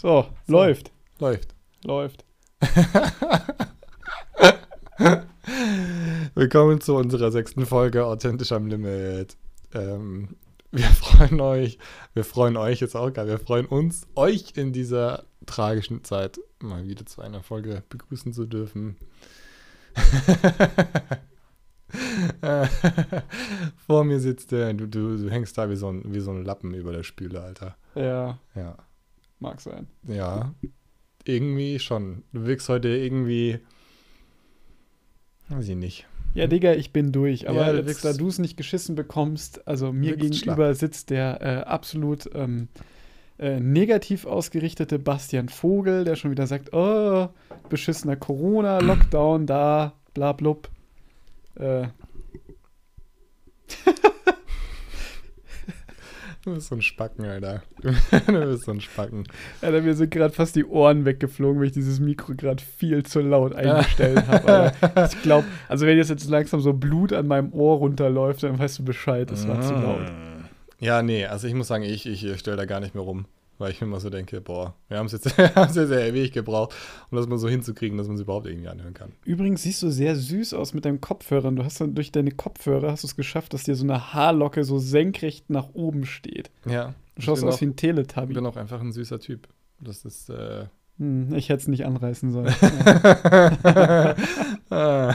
So, läuft. Läuft. Läuft. Willkommen zu unserer sechsten Folge Authentisch am Limit. Ähm, wir freuen euch, wir freuen euch jetzt auch gerade, wir freuen uns, euch in dieser tragischen Zeit mal wieder zu einer Folge begrüßen zu dürfen. Vor mir sitzt der, du, du, du hängst da wie so, ein, wie so ein Lappen über der Spüle, Alter. Ja, Ja. Mag sein. Ja, irgendwie schon. Du wirkst heute irgendwie. Weiß ich nicht. Ja, Digga, ich bin durch. Aber Ja, du jetzt, da du es nicht geschissen bekommst, also mir gegenüber sitzt der äh, absolut ähm, äh, negativ ausgerichtete Bastian Vogel, der schon wieder sagt, oh, beschissener Corona, Lockdown da, bla blub. Äh, Du bist so ein Spacken, Alter. Du bist so ein Spacken. Alter, mir sind gerade fast die Ohren weggeflogen, weil ich dieses Mikro gerade viel zu laut eingestellt habe. Ich glaube, also wenn jetzt jetzt langsam so Blut an meinem Ohr runterläuft, dann weißt du Bescheid, es war zu laut. Mm. Ja, nee, also ich muss sagen, ich, ich stelle da gar nicht mehr rum. Weil ich mir immer so denke, boah, wir haben es jetzt jetzt sehr ewig gebraucht, um das mal so hinzukriegen, dass man es überhaupt irgendwie anhören kann. Übrigens siehst du sehr süß aus mit deinen Kopfhörern. Du hast dann durch deine Kopfhörer hast du es geschafft, dass dir so eine Haarlocke so senkrecht nach oben steht. Ja. Du schaust aus auch- wie ein Ich Teletubby. bin auch einfach ein süßer Typ. Das ist, äh. Hm, ich hätte es nicht anreißen sollen. Ah.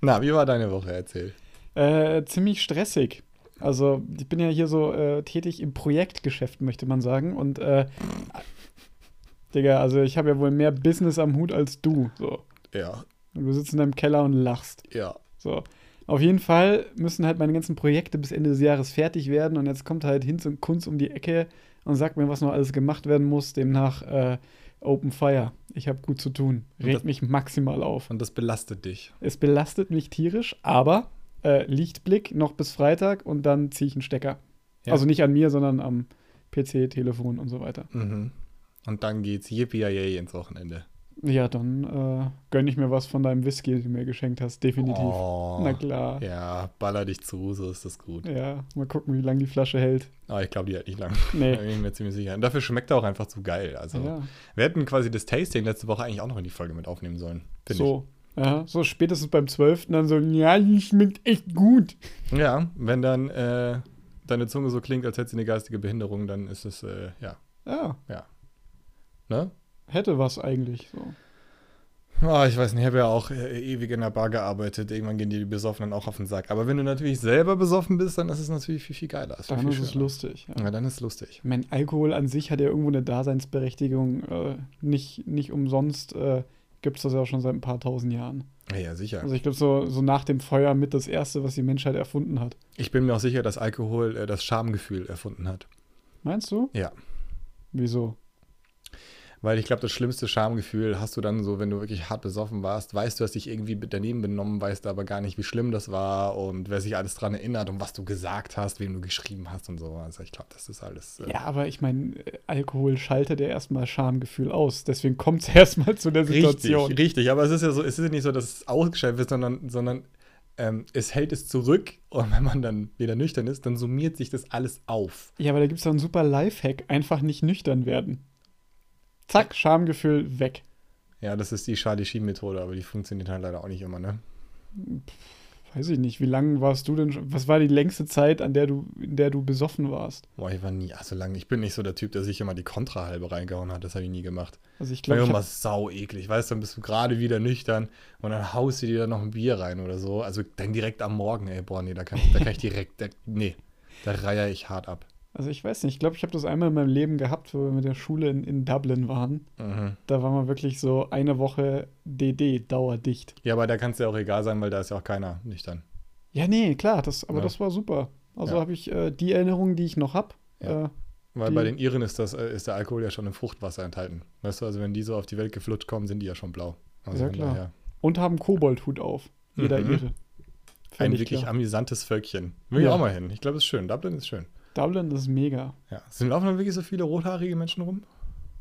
Na, wie war deine Woche? Erzähl. Äh, ziemlich stressig. Also, ich bin ja hier so äh, tätig im Projektgeschäft, möchte man sagen. Und, äh, Digga, also ich habe ja wohl mehr Business am Hut als du. So. Ja, Und du sitzt in deinem Keller und lachst. ja. So. Auf jeden Fall müssen halt meine ganzen Projekte bis Ende des Jahres fertig werden. Und jetzt kommt halt Hinz und Kunz um die Ecke und sagt mir, was noch alles gemacht werden muss. Demnach äh, Open Fire. Ich habe gut zu tun. Regt das- mich maximal auf. Und das belastet dich. Es belastet mich tierisch, aber äh, Lichtblick noch bis Freitag und dann ziehe ich einen Stecker. Ja. Also nicht an mir, sondern am PC, Telefon und so weiter. Mhm. Und dann geht's yippie ins Wochenende. Ja, dann äh, gönne ich mir was von deinem Whisky, den du mir geschenkt hast. Definitiv. Oh. Na klar. Ja, baller dich zu, so ist das gut. Ja, mal gucken, wie lange die Flasche hält. Aber ich glaube, die hält nicht lang. Nee. Da bin ich mir ziemlich sicher. Und dafür schmeckt er auch einfach zu geil. Also, Ja, wir hätten quasi das Tasting letzte Woche eigentlich auch noch in die Folge mit aufnehmen sollen. Finde so. Ja, so spätestens beim 12. dann so, ja, die schmeckt echt gut. Ja, wenn dann äh, deine Zunge so klingt, als hätte sie eine geistige Behinderung, dann ist es, äh, ja. Ja, Ne? hätte was eigentlich. So. Ah, ich weiß nicht, ich habe ja auch äh, ewig in der Bar gearbeitet. Irgendwann gehen dir die Besoffenen auch auf den Sack. Aber wenn du natürlich selber besoffen bist, dann ist es natürlich viel, viel geiler. Ist Dann viel ist es lustig. Ja. Ja, dann ist es lustig. Ich meine, Alkohol an sich hat ja irgendwo eine Daseinsberechtigung. Äh, nicht, nicht umsonst äh, gibt es das ja auch schon seit ein paar tausend Jahren. Ja, sicher. Also ich glaube, so, so nach dem Feuer mit das Erste, was die Menschheit erfunden hat. Ich bin mir auch sicher, dass Alkohol äh, das Schamgefühl erfunden hat. Meinst du? Ja. Wieso? Weil ich glaube, das schlimmste Schamgefühl hast du dann so, wenn du wirklich hart besoffen warst, weißt du, hast dich irgendwie daneben benommen, weißt aber gar nicht, wie schlimm das war und wer sich alles dran erinnert und was du gesagt hast, wem du geschrieben hast und so. Also ich glaube, das ist alles. äh, Ja, aber ich meine, äh, Alkohol schaltet ja erstmal Schamgefühl aus. Deswegen kommt es erstmal zu der Richtig, Situation. richtig. Aber es ist ja so, es ist ja nicht so, dass es ausgestellt wird, sondern, sondern ähm, es hält es zurück und wenn man dann wieder nüchtern ist, dann summiert sich das alles auf. Ja, aber da gibt es doch einen super Lifehack. Einfach nicht nüchtern werden. Zack, Schamgefühl weg. Ja, das ist die Charlie Sheen-Methode, aber die funktioniert halt leider auch nicht immer, ne? Weiß ich nicht, wie lange warst du denn schon? Was war die längste Zeit, an der du, in der du besoffen warst? Boah, ich war nie, also lange, ich bin nicht so der Typ, der sich immer die Kontrahalbe reingehauen hat, das habe ich nie gemacht. Also ich glaube, hab, sau eklig, weißt du, dann bist du gerade wieder nüchtern und dann haust du dir da noch ein Bier rein oder so. Also dann direkt am Morgen, ey, boah, nee, da kann, da kann ich direkt, da, nee, da reihe ich hart ab. Also ich weiß nicht, ich glaube, ich habe das einmal in meinem Leben gehabt, wo wir mit der Schule in, in Dublin waren. Mhm. Da war man wirklich so eine Woche DD, dauerdicht. Ja, aber da kann es ja auch egal sein, weil da ist ja auch keiner nüchtern. Ja, nee, klar, das, aber Ja. das war super. Also Ja. habe ich äh, die Erinnerungen, die ich noch habe. Ja. Äh, Weil bei den Iren ist, das, äh, ist der Alkohol ja schon im Fruchtwasser enthalten. Weißt du, also wenn die so auf die Welt geflutscht kommen, sind die ja schon blau. Also Ja, klar. daher und haben Koboldhut auf. Jeder Mhm. ihre. Ein wirklich klar. amüsantes Völkchen. Will ich auch mal hin. Ich glaube, es ist schön. Dublin ist schön. Dublin ist mega. Ja. Sind laufen da wirklich so viele rothaarige Menschen rum?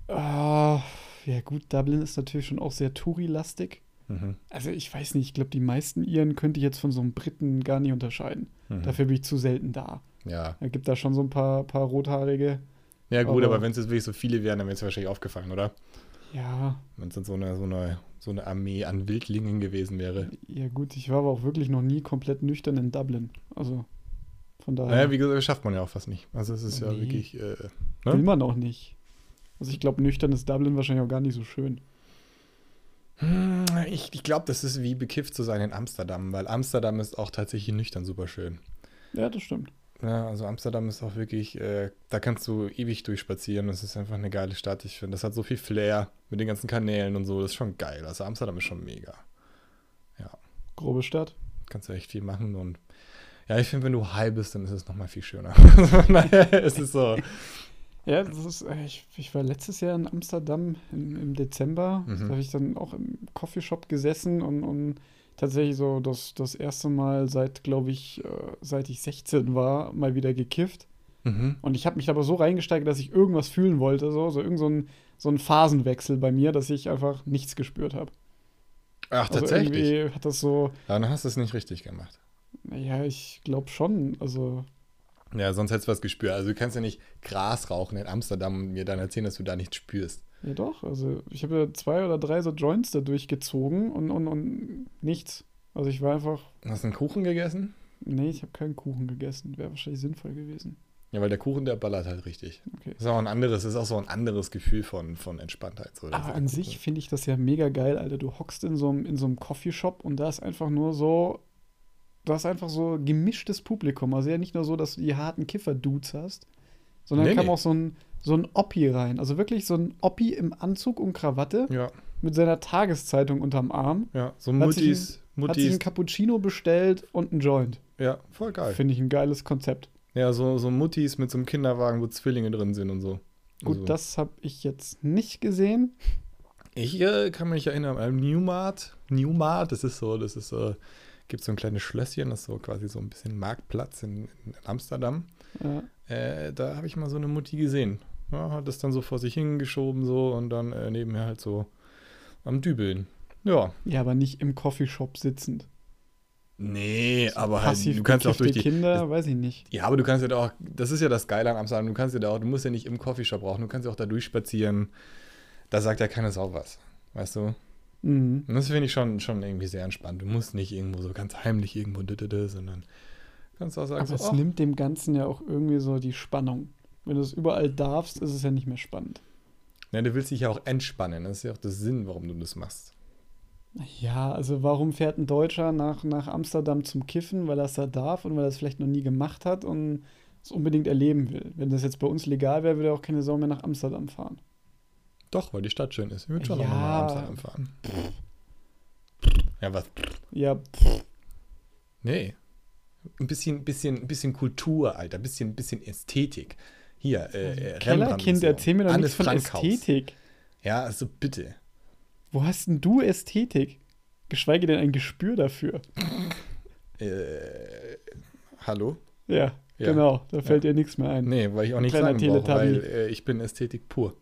Ah, ja gut, Dublin ist natürlich schon auch sehr Touri-lastig. Mhm. Also ich weiß nicht, ich glaube, die meisten Iren könnte ich jetzt von so einem Briten gar nicht unterscheiden. Mhm. Dafür bin ich zu selten da. Ja. Da gibt da schon so ein paar, paar rothaarige. Ja, gut, Aber- aber, wenn es jetzt wirklich so viele wären, dann wäre es wahrscheinlich aufgefallen, oder? Ja, Wenn es dann so eine, so, eine, so eine Armee an Wildlingen gewesen wäre. ja gut, ich war aber auch wirklich noch nie komplett nüchtern in Dublin. Also von daher Naja, wie gesagt, schafft man ja auch fast nicht. Also es ist ja Nee. wirklich. Äh, will ne? man auch nicht. Also ich glaube, nüchtern ist Dublin wahrscheinlich auch gar nicht so schön. Hm, Ich, ich glaube, das ist wie bekifft zu sein in Amsterdam, weil Amsterdam ist auch tatsächlich nüchtern super schön. Ja, das stimmt. Ja, also Amsterdam ist auch wirklich, äh, da kannst du ewig durchspazieren. Das ist einfach eine geile Stadt. Ich finde, das hat so viel Flair mit den ganzen Kanälen und so. Das ist schon geil. Also Amsterdam ist schon mega. Grobe Stadt. Kannst du echt viel machen und ja, ich finde, wenn du high bist, dann ist es nochmal viel schöner. es ist so. Ja, das ist, äh, ich, ich war letztes Jahr in Amsterdam im, im Dezember. Mhm. Da habe ich dann auch im Coffeeshop gesessen und, und tatsächlich so das, das erste Mal seit, glaube ich, äh, seit ich 16 war, mal wieder gekifft. Mhm. Und ich habe mich aber so reingesteigert, dass ich irgendwas fühlen wollte, so, so irgend so ein, so ein Phasenwechsel bei mir, dass ich einfach nichts gespürt habe. Ach, Also tatsächlich. irgendwie hat das so, Ja, dann hast du es nicht richtig gemacht. Naja, ich glaube schon, also Ja, sonst hättest du was gespürt. Also du kannst ja nicht Gras rauchen in Amsterdam und mir dann erzählen, dass du da nichts spürst. Ja, doch. Also, ich habe ja zwei oder drei so Joints da durchgezogen und, und, und nichts. Also, ich war einfach. Hast du einen Kuchen gegessen? Nee, ich habe keinen Kuchen gegessen. Wäre wahrscheinlich sinnvoll gewesen. Ja, weil der Kuchen, der ballert halt richtig. Okay. Das ist auch ein anderes, ist auch so ein anderes Gefühl von, von Entspanntheit. So, Aber an sich finde ich das ja mega geil, Alter. Du hockst in so einem, in so einem Coffeeshop und da ist einfach nur so. Du hast einfach so gemischtes Publikum. Also ja nicht nur so, dass du die harten Kiffer-Dudes hast, sondern Nee, kam nee. auch so ein, so ein Oppi rein. Also wirklich so ein Oppi im Anzug und Krawatte Ja, mit seiner Tageszeitung unterm Arm. ja, so Hat sich Muttis, Hat sich Muttis. ein Cappuccino bestellt und einen Joint. Ja, voll geil. Finde ich ein geiles Konzept. Ja, so, so Muttis mit so einem Kinderwagen, wo Zwillinge drin sind und so. Gut, also, das habe ich jetzt nicht gesehen. Ich äh, kann mich erinnern, am Newmart, Newmart, das ist so, das ist so, gibt so ein kleines Schlösschen, das ist so quasi so ein bisschen Marktplatz in, in Amsterdam. Ja. Äh, da habe ich mal so eine Mutti gesehen. Ja, hat das dann so vor sich hingeschoben so und dann äh, nebenher halt so am Dübeln. Ja. ja, aber nicht im Coffeeshop sitzend. Nee, aber halt, du kannst auch durch die. Kinder, weiß ich nicht. Ja, aber du kannst ja da auch, das ist ja das Geile an Amsterdam, du kannst ja da auch, du musst ja nicht im Coffeeshop rauchen, du kannst ja auch da durchspazieren. Da sagt ja keine Sau was. Weißt du? Mhm. Und das finde ich schon, schon irgendwie sehr entspannt. Du musst nicht irgendwo so ganz heimlich irgendwo, sondern kannst auch sagen, Aber so, es ach, nimmt dem Ganzen ja auch irgendwie so die Spannung. Wenn du es überall darfst, ist es ja nicht mehr spannend. ja, du willst dich ja auch entspannen. Das ist ja auch der Sinn, warum du das machst. Ja, also warum fährt ein Deutscher nach, nach Amsterdam zum Kiffen? Weil er es da darf und weil er es vielleicht noch nie gemacht hat und es unbedingt erleben will. Wenn das jetzt bei uns legal wäre, würde auch keine Sau mehr nach Amsterdam fahren. Doch, weil die Stadt schön ist. Ich würde schon Ja. nochmal nach Amsterdam fahren. Ja, was? Ja, Nee. Ein bisschen, bisschen, ein bisschen Kultur, Alter. Ein bisschen, bisschen Ästhetik. Hier, äh, äh, Kellerkind, erzähl mir doch Anne nichts von Frankhaus. Ästhetik. Ja, also bitte. Wo hast denn du Ästhetik? Geschweige denn ein Gespür dafür. Äh, hallo? Ja, Ja. genau. Da fällt dir nichts mehr ein. Nee, weil ich auch nicht sagen brauche, weil äh, ich bin Ästhetik pur.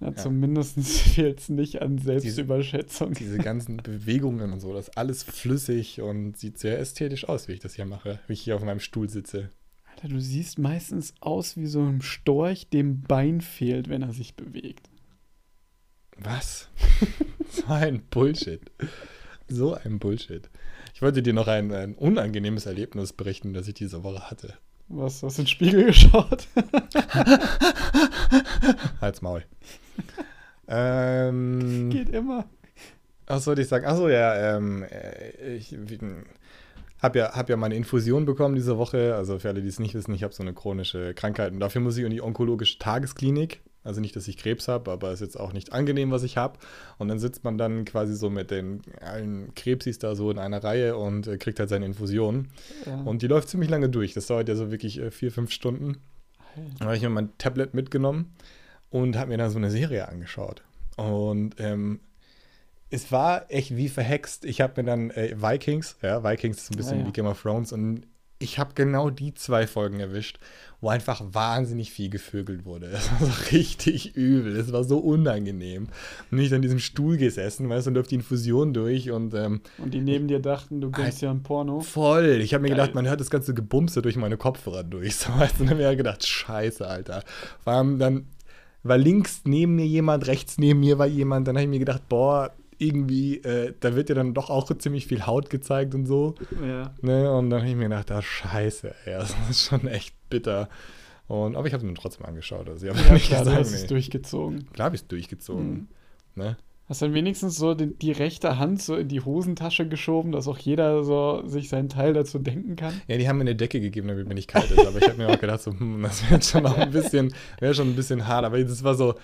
Ja, Ja. Zumindest fehlt es nicht an Selbstüberschätzung. Diese ganzen Bewegungen und so, das ist alles flüssig und sieht sehr ästhetisch aus, wie ich das hier mache, wie ich hier auf meinem Stuhl sitze. Alter, du siehst meistens aus wie so ein Storch, dem Bein fehlt, wenn er sich bewegt. Was? so ein Bullshit. So ein Bullshit. Ich wollte dir noch ein, ein unangenehmes Erlebnis berichten, das ich diese Woche hatte. Was, hast du in den Spiegel geschaut? Halt's Maul. ähm, Geht immer. was wollte ich sagen? Achso, ja, ähm, äh, ich habe ja, hab ja meine Infusion bekommen diese Woche. Also für alle, die es nicht wissen, ich habe so eine chronische Krankheit und dafür muss ich in die onkologische Tagesklinik. Also nicht, dass ich Krebs habe, aber es ist jetzt auch nicht angenehm, was ich habe. Und dann sitzt man dann quasi so mit den allen Krebsis da so in einer Reihe und äh, kriegt halt seine Infusion. Ja. Und die läuft ziemlich lange durch. Das dauert ja so wirklich äh, vier, fünf Stunden. Dann habe ich mir mein Tablet mitgenommen und habe mir dann so eine Serie angeschaut. Und ähm, es war echt wie verhext. Ich habe mir dann äh, Vikings, ja, Vikings ist ein bisschen Ja, ja. wie Game of Thrones und ich habe genau die zwei Folgen erwischt, wo einfach wahnsinnig viel gevögelt wurde. Es war so richtig übel. Es war so unangenehm. Und ich an diesem Stuhl gesessen, weißt du, und läuft die Infusion durch und. Ähm, und die neben dir dachten, du gönnst ja ein Porno. Voll. Ich habe mir Geil. gedacht, man hört das ganze Gebumse durch meine Kopfhörer durch. So, weißt du, und dann habe ich gedacht, Scheiße, Alter. Vor allem dann war links neben mir jemand, rechts neben mir war jemand. Dann habe ich mir gedacht, boah, irgendwie, äh, da wird ja dann doch auch ziemlich viel Haut gezeigt und so. Ja. Ne? Und dann habe ich mir gedacht, ah, scheiße, ey, das ist schon echt bitter. Und, aber ich habe es mir trotzdem angeschaut. Also ich ja, nicht klar, gesagt, du hast nee. es durchgezogen. Klar habe ich es durchgezogen. Mhm. Ne? Hast dann wenigstens so die, die, rechte Hand so in die Hosentasche geschoben, dass auch jeder so sich seinen Teil dazu denken kann? Ja, die haben mir eine Decke gegeben, damit mir nicht kalt ist. Aber ich habe mir auch gedacht, so, hm, das wäre schon auch ein bisschen, schon ein bisschen hart. Aber das war so,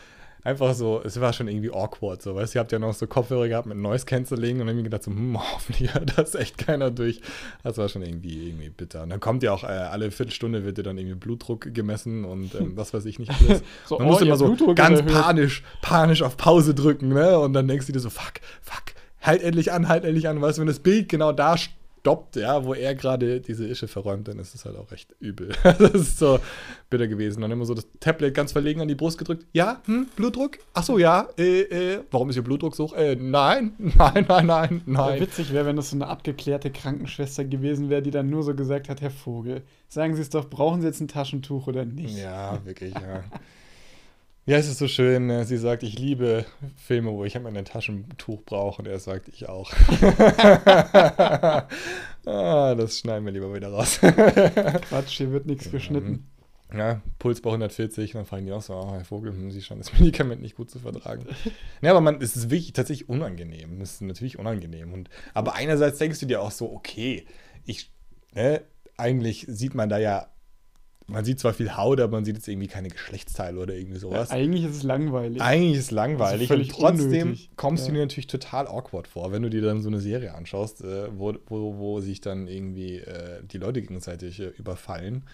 einfach so, es war schon irgendwie awkward, so, weißt du, ihr habt ja noch so Kopfhörer gehabt mit Noise Cancelling und ich gedacht, so, hm, hoffentlich hört das echt keiner durch. Das war schon irgendwie, irgendwie bitter. Und dann kommt ja auch, äh, alle Viertelstunde wird dir dann irgendwie Blutdruck gemessen und ähm, was weiß ich nicht alles. so, Man oh, muss immer so Blutdruck ganz panisch, panisch auf Pause drücken, ne? Und dann denkst du dir so, fuck, fuck, halt endlich an, halt endlich an. Weißt du, wenn das Bild genau da steht, stoppt, ja, wo er gerade diese Ische verräumt, dann ist es halt auch recht übel. das ist so bitter gewesen. Dann immer so das Tablet ganz verlegen an die Brust gedrückt. Ja, hm, Blutdruck? Ach so, ja. Äh, äh, warum ist Ihr Blutdruck so hoch? Äh, nein, nein, nein, nein, nein. Witzig wäre, wenn das so eine abgeklärte Krankenschwester gewesen wäre, die dann nur so gesagt hat, Herr Vogel, sagen Sie es doch, brauchen Sie jetzt ein Taschentuch oder nicht? Ja, wirklich, ja. Ja, es ist so schön. Ne? Sie sagt, ich liebe Filme, wo ich ein Taschentuch brauche. Und er sagt, ich auch. ah, das schneiden wir lieber wieder raus. Quatsch, hier wird nichts geschnitten. Ja, Puls bei 140. Und dann fragen die auch so, oh, Herr Vogel, Sie scheinen das Medikament nicht gut zu vertragen. ja, aber man, es ist wirklich tatsächlich unangenehm. Es ist natürlich unangenehm. Und, aber einerseits denkst du dir auch so, okay, ich, ne, eigentlich sieht man da ja man sieht zwar viel Haut, aber man sieht jetzt irgendwie keine Geschlechtsteile oder irgendwie sowas. Ja, eigentlich ist es langweilig. Eigentlich ist es langweilig. Also und trotzdem unnötig. kommst ja. du dir natürlich total awkward vor, wenn du dir dann so eine Serie anschaust, äh, wo, wo, wo sich dann irgendwie äh, die Leute gegenseitig äh, überfallen.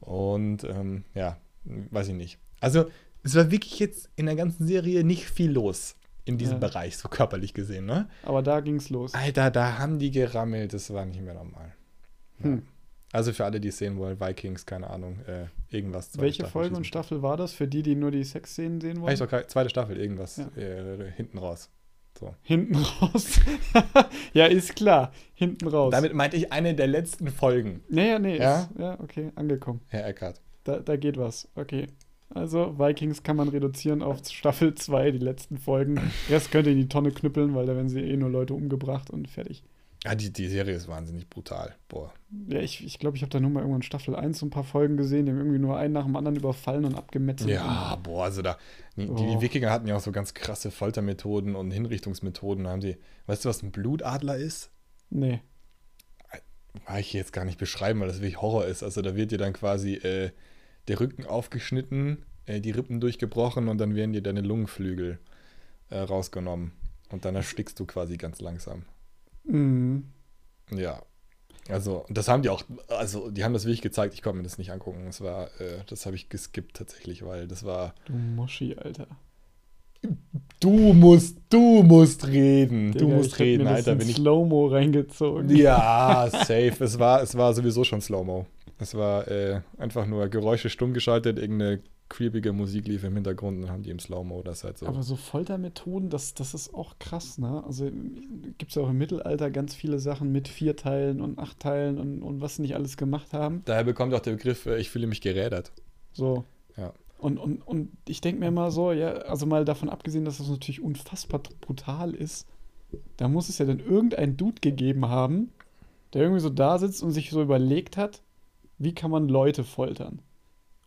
Und ähm, ja, weiß ich nicht. Also, es war wirklich jetzt in der ganzen Serie nicht viel los in diesem ja. Bereich, so körperlich gesehen, ne? Aber da ging's los. Alter, da haben die gerammelt, das war nicht mehr normal. Hm. Also für alle, die es sehen wollen, Vikings, keine Ahnung, äh, irgendwas. Welche Staffel Folge und Staffel war das? Für die, die nur die Sexszenen sehen wollen? Ich doch zweite Staffel, irgendwas. Ja. Äh, hinten raus. So. Hinten raus? ja, ist klar. Hinten raus. Damit meinte ich eine der letzten Folgen. Naja, nee, ja? Ist, ja, okay, angekommen. Herr Eckhardt. Da, da geht was, okay. Also, Vikings kann man reduzieren auf Staffel 2, die letzten Folgen. Rest könnt ihr in die Tonne knüppeln, weil da werden sie eh nur Leute umgebracht und fertig. Ja, die, die Serie ist wahnsinnig brutal. Boah. Ja, ich glaube, ich, glaub, ich habe da nur mal irgendwann Staffel 1 so ein paar Folgen gesehen, die haben irgendwie nur einen nach dem anderen überfallen und abgemetzelt. Ja, boah, also da. Die, oh. die, Wikinger hatten ja auch so ganz krasse Foltermethoden und Hinrichtungsmethoden. Da haben sie. Weißt du, was ein Blutadler ist? Nee. Mag ich jetzt gar nicht beschreiben, weil das wirklich Horror ist. Also da wird dir dann quasi äh, der Rücken aufgeschnitten, äh, die Rippen durchgebrochen und dann werden dir deine Lungenflügel äh, rausgenommen. Und dann erstickst du quasi ganz langsam. Mhm. Ja. Also, das haben die auch, also die haben das wirklich gezeigt, ich konnte mir das nicht angucken. Das war, äh, das habe ich geskippt tatsächlich, weil das war. Du Moschi, Alter. Du musst, du musst reden. Digga, du musst reden, mir Alter. Bin ich Slow-Mo reingezogen. Ja, safe. es war, es war sowieso schon Slow-Mo. Es war äh, einfach nur Geräusche stumm geschaltet, irgendeine creepige Musik lief im Hintergrund und haben die im Slow-Mo das halt so. Aber so Foltermethoden, das, das ist auch krass, ne? Also gibt es ja auch im Mittelalter ganz viele Sachen mit vier Teilen und acht Teilen und, und was sie nicht alles gemacht haben. Daher bekommt auch der Begriff, äh, ich fühle mich gerädert. So. Ja. Und, und, und ich denke mir mal so, ja, also mal davon abgesehen, dass das natürlich unfassbar brutal ist, da muss es ja dann irgendein Dude gegeben haben, der irgendwie so da sitzt und sich so überlegt hat, wie kann man Leute foltern?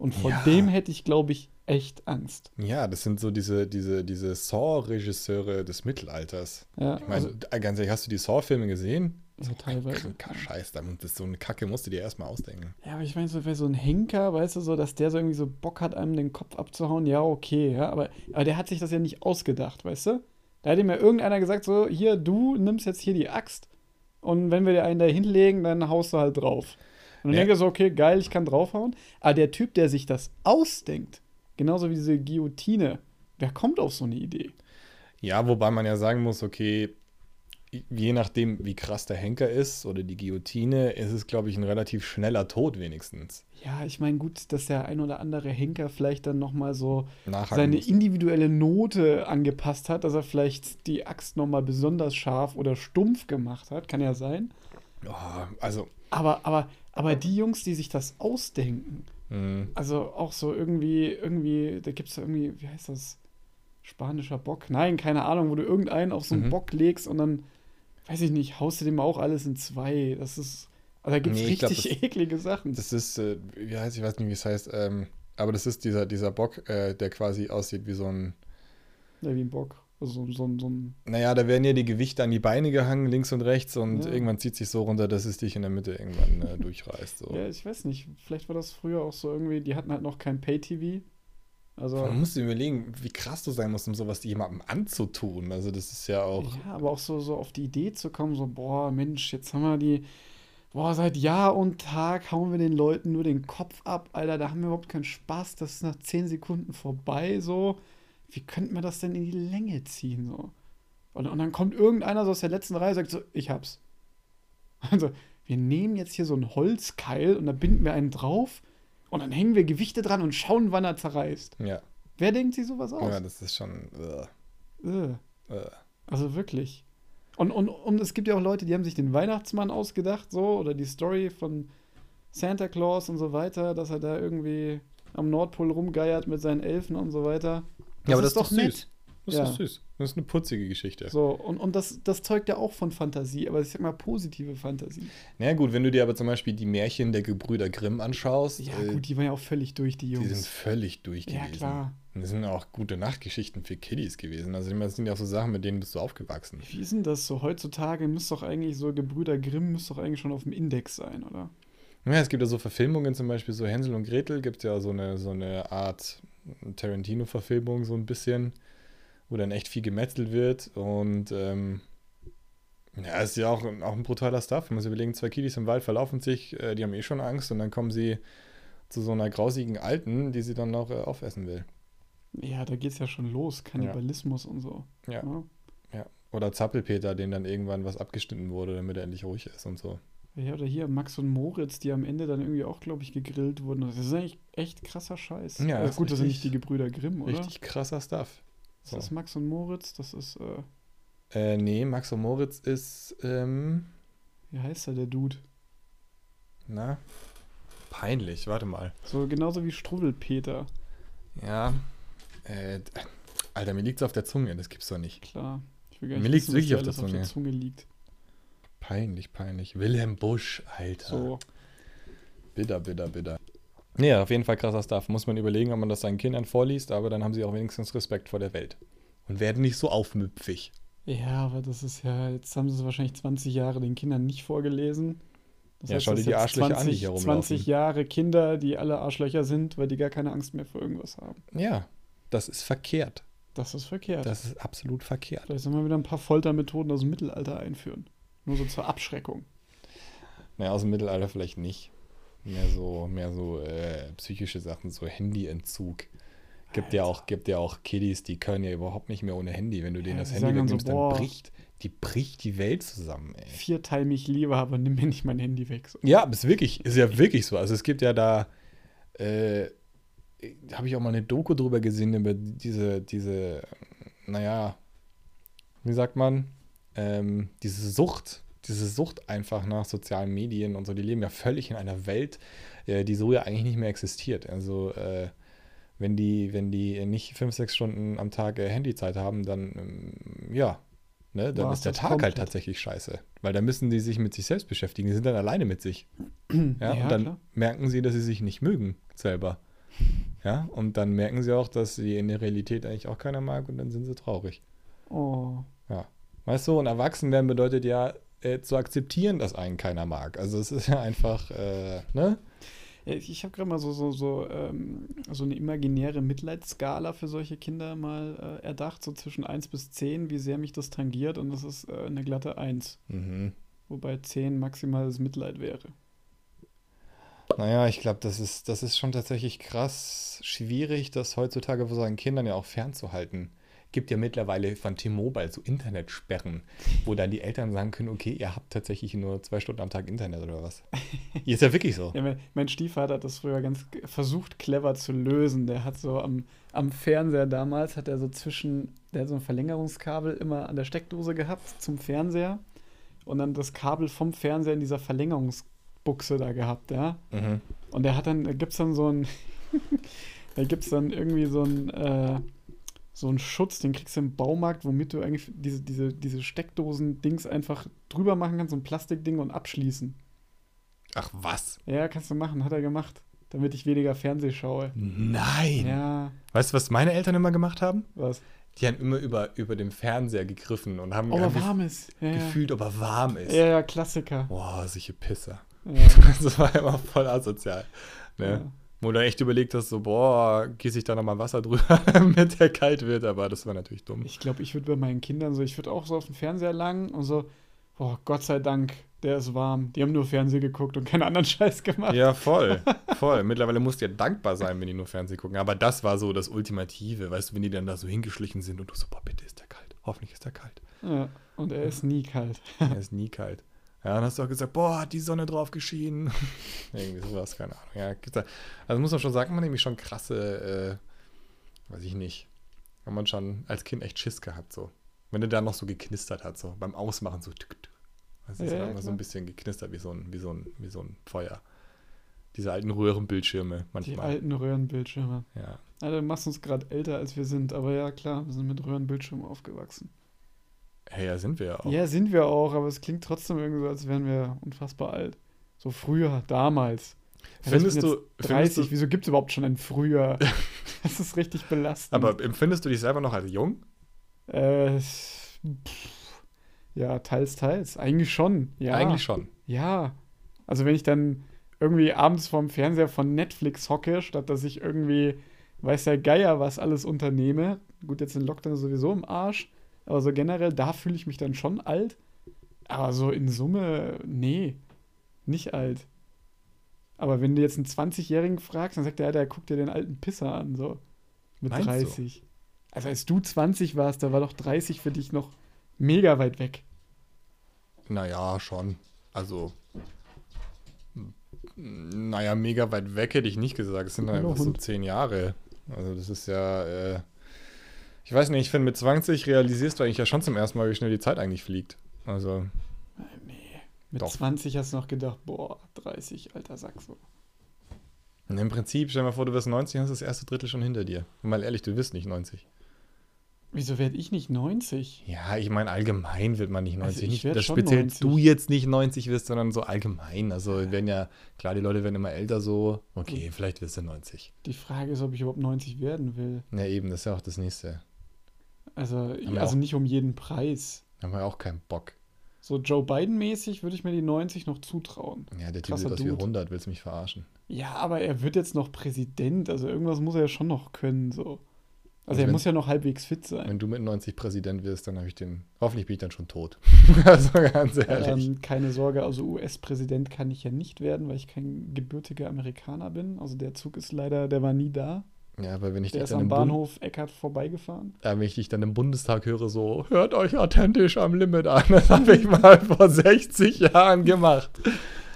Und vor ja. dem hätte ich, glaube ich, echt Angst. Ja, das sind so diese, diese, diese Saw-Regisseure des Mittelalters. Ja, ich meine, also, ganz ehrlich, hast du die Saw-Filme gesehen? So teilweise. Scheiß, das ist so eine Kacke, musst du dir erstmal ausdenken. Ja, aber ich meine, so, so ein Henker, weißt du, so, dass der so irgendwie so Bock hat, einem den Kopf abzuhauen, ja, okay, ja, aber, aber der hat sich das ja nicht ausgedacht, weißt du? Da hat ihm ja irgendeiner gesagt, so, hier, du nimmst jetzt hier die Axt und wenn wir dir einen da hinlegen, dann haust du halt drauf. Und dann ja. denkt er so, okay, geil, ich kann draufhauen. Aber der Typ, der sich das ausdenkt, genauso wie diese Guillotine, wer kommt auf so eine Idee? Ja, wobei man ja sagen muss, okay, je nachdem, wie krass der Henker ist oder die Guillotine, ist es, glaube ich, ein relativ schneller Tod wenigstens. Ja, ich meine, gut, dass der ein oder andere Henker vielleicht dann nochmal so Nachhaken seine muss. individuelle Note angepasst hat, dass er vielleicht die Axt nochmal besonders scharf oder stumpf gemacht hat, kann ja sein. Ja, also, Aber, aber, aber die Jungs, die sich das ausdenken, mh, also auch so irgendwie, irgendwie, da gibt es irgendwie, wie heißt das? Spanischer Bock? Nein, keine Ahnung, wo du irgendeinen auf so einen Mhm. Bock legst und dann, weiß ich nicht, haust du dem auch alles in zwei. Das ist, also da gibt es Nee, ich glaub, richtig eklige Sachen. das ist, äh, wie heißt, ich weiß nicht, wie es heißt, ähm, aber das ist dieser, dieser Bock, äh, der quasi aussieht wie so ein, Ja, wie ein Bock. Also so, so, so ein, naja, da werden ja die Gewichte an die Beine gehangen, links und rechts, und Ja. irgendwann zieht sich so runter, dass es dich in der Mitte irgendwann äh, durchreißt. So. ja, ich weiß nicht, vielleicht war das früher auch so irgendwie, die hatten halt noch kein Pay-TV. Also, Man muss sich überlegen, wie krass du sein musst, um sowas jemandem anzutun. Also, das ist ja auch. ja, aber auch so, so auf die Idee zu kommen, so, boah, Mensch, jetzt haben wir die, boah, seit Jahr und Tag hauen wir den Leuten nur den Kopf ab, Alter, da haben wir überhaupt keinen Spaß, das ist nach 10 Sekunden vorbei, so. Wie könnten wir das denn in die Länge ziehen, so? Und, und dann kommt irgendeiner so aus der letzten Reihe und sagt so, ich hab's. Also, wir nehmen jetzt hier so einen Holzkeil und da binden wir einen drauf und dann hängen wir Gewichte dran und schauen, wann er zerreißt. Ja, Wer denkt sich sowas aus? ja das ist schon. Äh. äh. Also wirklich. Und, und, und es gibt ja auch Leute, die haben sich den Weihnachtsmann ausgedacht, so, oder die Story von Santa Claus und so weiter, dass er da irgendwie am Nordpol rumgeiert mit seinen Elfen und so weiter. Ja, aber das ist doch süß. Das Ja. ist süß. Das ist eine putzige Geschichte. So, und, und das, das zeugt ja auch von Fantasie, aber ich sag mal positive Fantasie. Na ja, gut, wenn du dir aber zum Beispiel die Märchen der Gebrüder Grimm anschaust, Ja, äh, gut, die waren ja auch völlig durch, die die Jungs. sind völlig durch Ja, gewesen. klar. Und das sind auch gute Nachtgeschichten für Kiddies gewesen. Also das sind ja auch so Sachen, mit denen bist du aufgewachsen. Wie ist denn das so? Heutzutage müsste doch eigentlich so Gebrüder Grimm müsste doch eigentlich schon auf dem Index sein, oder? Ja, es gibt ja so Verfilmungen, zum Beispiel so Hänsel und Gretel, gibt ja so eine, so eine Art Tarantino-Verfilmung, so ein bisschen, wo dann echt viel gemetzelt wird. Und ähm, ja, ist ja auch, auch ein brutaler Stuff. Man sich überlegen, zwei Kiddies im Wald verlaufen sich, äh, die haben eh schon Angst und dann kommen sie zu so einer grausigen Alten, die sie dann noch äh, aufessen will. Ja, da geht's ja schon los, Kannibalismus und so. Ja. Ja. Ja. Oder Zappelpeter, dem dann irgendwann was abgeschnitten wurde, damit er endlich ruhig ist und so. Ja, oder hier Max und Moritz, die am Ende dann irgendwie auch, glaube ich, gegrillt wurden. Das ist eigentlich echt krasser Scheiß. Ja, also ist gut, das sind nicht die Gebrüder Grimm, oder? Richtig krasser Stuff. Das ist Max und Moritz, das ist, äh, Äh, nee, Max und Moritz ist, ähm, wie heißt er, der Dude? na, peinlich, warte mal. So genauso wie Struwwelpeter, Ja, äh, Alter, mir liegt's auf der Zunge, das gibt's doch nicht. klar. Ich will gar Mir nicht liegt's wissen, was wirklich auf der alles auf der Zunge. Zunge liegt. Peinlich, peinlich. Wilhelm Busch, Alter. So, Bitter, bitter, bitter. Nee, auf jeden Fall krasser Stuff. Muss man überlegen, ob man das seinen Kindern vorliest, aber dann haben sie auch wenigstens Respekt vor der Welt. Und werden nicht so aufmüpfig. ja, aber das ist ja, jetzt haben sie es wahrscheinlich 20 Jahre den Kindern nicht vorgelesen. Das Ja, schau das dir die Arschlöcher an, die hier rumlaufen. 20 Jahre Kinder, die alle Arschlöcher sind, weil die gar keine Angst mehr vor irgendwas haben. Ja, das ist verkehrt. Das ist verkehrt. Das ist absolut verkehrt. Vielleicht sollen wir wieder ein paar Foltermethoden aus dem Mittelalter einführen. Nur so zur Abschreckung. Naja, aus dem Mittelalter vielleicht nicht. Mehr so, mehr so äh, psychische Sachen, so Handyentzug. Gibt ja, auch, gibt ja auch Kiddies, die können ja überhaupt nicht mehr ohne Handy. Wenn du denen Ja, das Handy dann so, wegnimmst, dann bricht, die bricht die Welt zusammen, ey. Vierteil mich lieber, aber nimm mir nicht mein Handy weg. So. Ja, ist wirklich, ist ja wirklich so. Also es gibt ja da, äh, habe ich auch mal eine Doku drüber gesehen, über diese, diese, naja, wie sagt man, ähm, diese Sucht, diese Sucht einfach nach sozialen Medien und so, die leben ja völlig in einer Welt, äh, die so ja eigentlich nicht mehr existiert. Also äh, wenn die, wenn die nicht fünf, sechs Stunden am Tag äh, Handyzeit haben, dann ähm, ja, ne, dann War's ist der Tag komplett. halt tatsächlich scheiße. Weil da müssen die sich mit sich selbst beschäftigen. Die sind dann alleine mit sich. Ja, Ja, und dann klar. merken sie, dass sie sich nicht mögen selber. Ja, und dann merken sie auch, dass sie in der Realität eigentlich auch keiner mag und dann sind sie traurig. Oh. Weißt du, und erwachsen werden bedeutet ja, äh, zu akzeptieren, dass einen keiner mag. Also es ist ja einfach, äh, ne? Ja, Ich habe gerade mal so, so, so, ähm, so eine imaginäre Mitleidsskala für solche Kinder mal äh, erdacht, so zwischen 1 bis 10, wie sehr mich das tangiert. Und das ist äh, eine glatte 1. Mhm. Wobei 10 maximales Mitleid wäre. Naja, ich glaube, das ist, das ist schon tatsächlich krass schwierig, das heutzutage vor seinen Kindern ja auch fernzuhalten. Gibt ja mittlerweile von T-Mobile so Internetsperren, wo dann die Eltern sagen können, okay, ihr habt tatsächlich nur zwei Stunden am Tag Internet oder was. Ist ja wirklich so. Ja, mein, mein Stiefvater hat das früher ganz versucht, clever zu lösen. Der hat so am, am Fernseher damals, hat er so zwischen, der hat so ein Verlängerungskabel immer an der Steckdose gehabt zum Fernseher und dann das Kabel vom Fernseher in dieser Verlängerungsbuchse da gehabt, ja. Mhm. Und der hat dann, da gibt's dann so ein, da gibt's dann irgendwie so ein, äh, so einen Schutz, den kriegst du im Baumarkt, womit du eigentlich diese, diese, diese Steckdosen-Dings einfach drüber machen kannst, so ein Plastikding und abschließen. Ach was? Ja, kannst du machen, hat er gemacht, damit ich weniger Fernseh schaue. Nein. Ja, Weißt du, was meine Eltern immer gemacht haben? was? Die haben immer über, über dem Fernseher gegriffen und haben er haben warm ist. Ja, ja. gefühlt, ob er warm ist. Ja, ja, Klassiker. Boah, solche Pisser. Ja, Das war immer voll asozial. Ne? Wo du echt überlegt hast, so, boah, gieße ich da nochmal Wasser drüber, damit der kalt wird, aber das war natürlich dumm. Ich glaube, ich würde bei meinen Kindern so, ich würde auch so auf den Fernseher langen und so, boah, Gott sei Dank, der ist warm. Die haben nur Fernseh geguckt und keinen anderen Scheiß gemacht. Ja, voll, voll. Mittlerweile musst du ja dankbar sein, wenn die nur Fernsehen gucken. Aber das war so das Ultimative, weißt du, wenn die dann da so hingeschlichen sind und du so, boah, bitte ist der kalt. Hoffentlich ist der kalt. Ja, und er ist nie kalt. Er ist nie kalt. Ja, dann hast du auch gesagt, boah, hat die Sonne drauf geschienen. Irgendwie sowas, keine Ahnung. Ja, also muss man schon sagen, man hat nämlich schon krasse, äh, weiß ich nicht, hat man schon als Kind echt Schiss gehabt, so. Wenn der da noch so geknistert hat, so beim Ausmachen, so tück, tück. Das ist Ja, ja, ja, immer so ein bisschen geknistert, wie so ein, wie so ein, wie so ein Feuer. Diese alten Röhrenbildschirme Die manchmal. alten Röhrenbildschirme. Ja. Alter, du machst uns gerade älter, als wir sind. Aber ja, klar, wir sind mit Röhrenbildschirmen aufgewachsen. Hey, ja, sind wir ja auch. Ja, sind wir auch, aber es klingt trotzdem irgendwie so, als wären wir unfassbar alt. So früher, damals. Findest du, jetzt findest 30, du, wieso gibt es überhaupt schon ein Früher? das ist richtig belastend. aber empfindest du dich selber noch als jung? Äh, pff, ja, teils, teils. Eigentlich schon. Ja. Eigentlich schon. Ja. Also wenn ich dann irgendwie abends vorm Fernseher von Netflix hocke, statt dass ich irgendwie, weiß der Geier, was alles unternehme. Gut, jetzt in Lockdown sowieso im Arsch. Aber so generell, da fühle ich mich dann schon alt. Aber so in Summe, nee, nicht alt. Aber wenn du jetzt einen 20-Jährigen fragst, dann sagt der, der guckt dir den alten Pisser an, so. Mit Meinst du? 30. Also als du 20 warst, da war doch 30 für dich noch mega weit weg. Naja, schon. Also, naja, mega weit weg hätte ich nicht gesagt. Es sind einfach so zehn Jahre. Also, das ist ja, äh, ich weiß nicht, ich finde, mit 20 realisierst du eigentlich ja schon zum ersten Mal, wie schnell die Zeit eigentlich fliegt. Also, Nee. Mit Doch. 20 hast du noch gedacht, boah, 30, alter Sack so. und im Prinzip, stell dir mal vor, du wirst 90 und hast das erste Drittel schon hinter dir. Und mal ehrlich, du wirst nicht 90. Wieso werde ich nicht 90? Ja, ich meine, allgemein wird man nicht 90. Also ich nicht, dass speziell 90. du jetzt nicht 90 wirst, sondern so allgemein. Also, werden ja, klar, die Leute werden immer älter so. Okay, vielleicht wirst du 90. Die Frage ist, ob ich überhaupt 90 werden will. Ja, eben, das ist ja auch das nächste. Also, also nicht um jeden Preis. Da haben wir auch keinen Bock. So Joe Biden-mäßig würde ich mir die 90 noch zutrauen. Ja, der Typ Krasser sieht aus wie Dude. 100, willst du mich verarschen? Ja, aber er wird jetzt noch Präsident, also irgendwas muss er ja schon noch können, so. Also, Also er wenn- muss ja noch halbwegs fit sein. Wenn du mit 90 Präsident wirst, dann habe ich den. Hoffentlich bin ich dann schon tot. also ganz ehrlich. Ähm, keine Sorge, also US-Präsident kann ich ja nicht werden, weil ich kein gebürtiger Amerikaner bin. Also der Zug ist leider, der war nie da. Ja, aber wenn ich, Der dich ist dann am im Bund, Bahnhof Eckart vorbeigefahren. äh, wenn ich dich dann im Bundestag höre, so, hört euch authentisch am Limit an. Das habe ich mal vor 60 Jahren gemacht.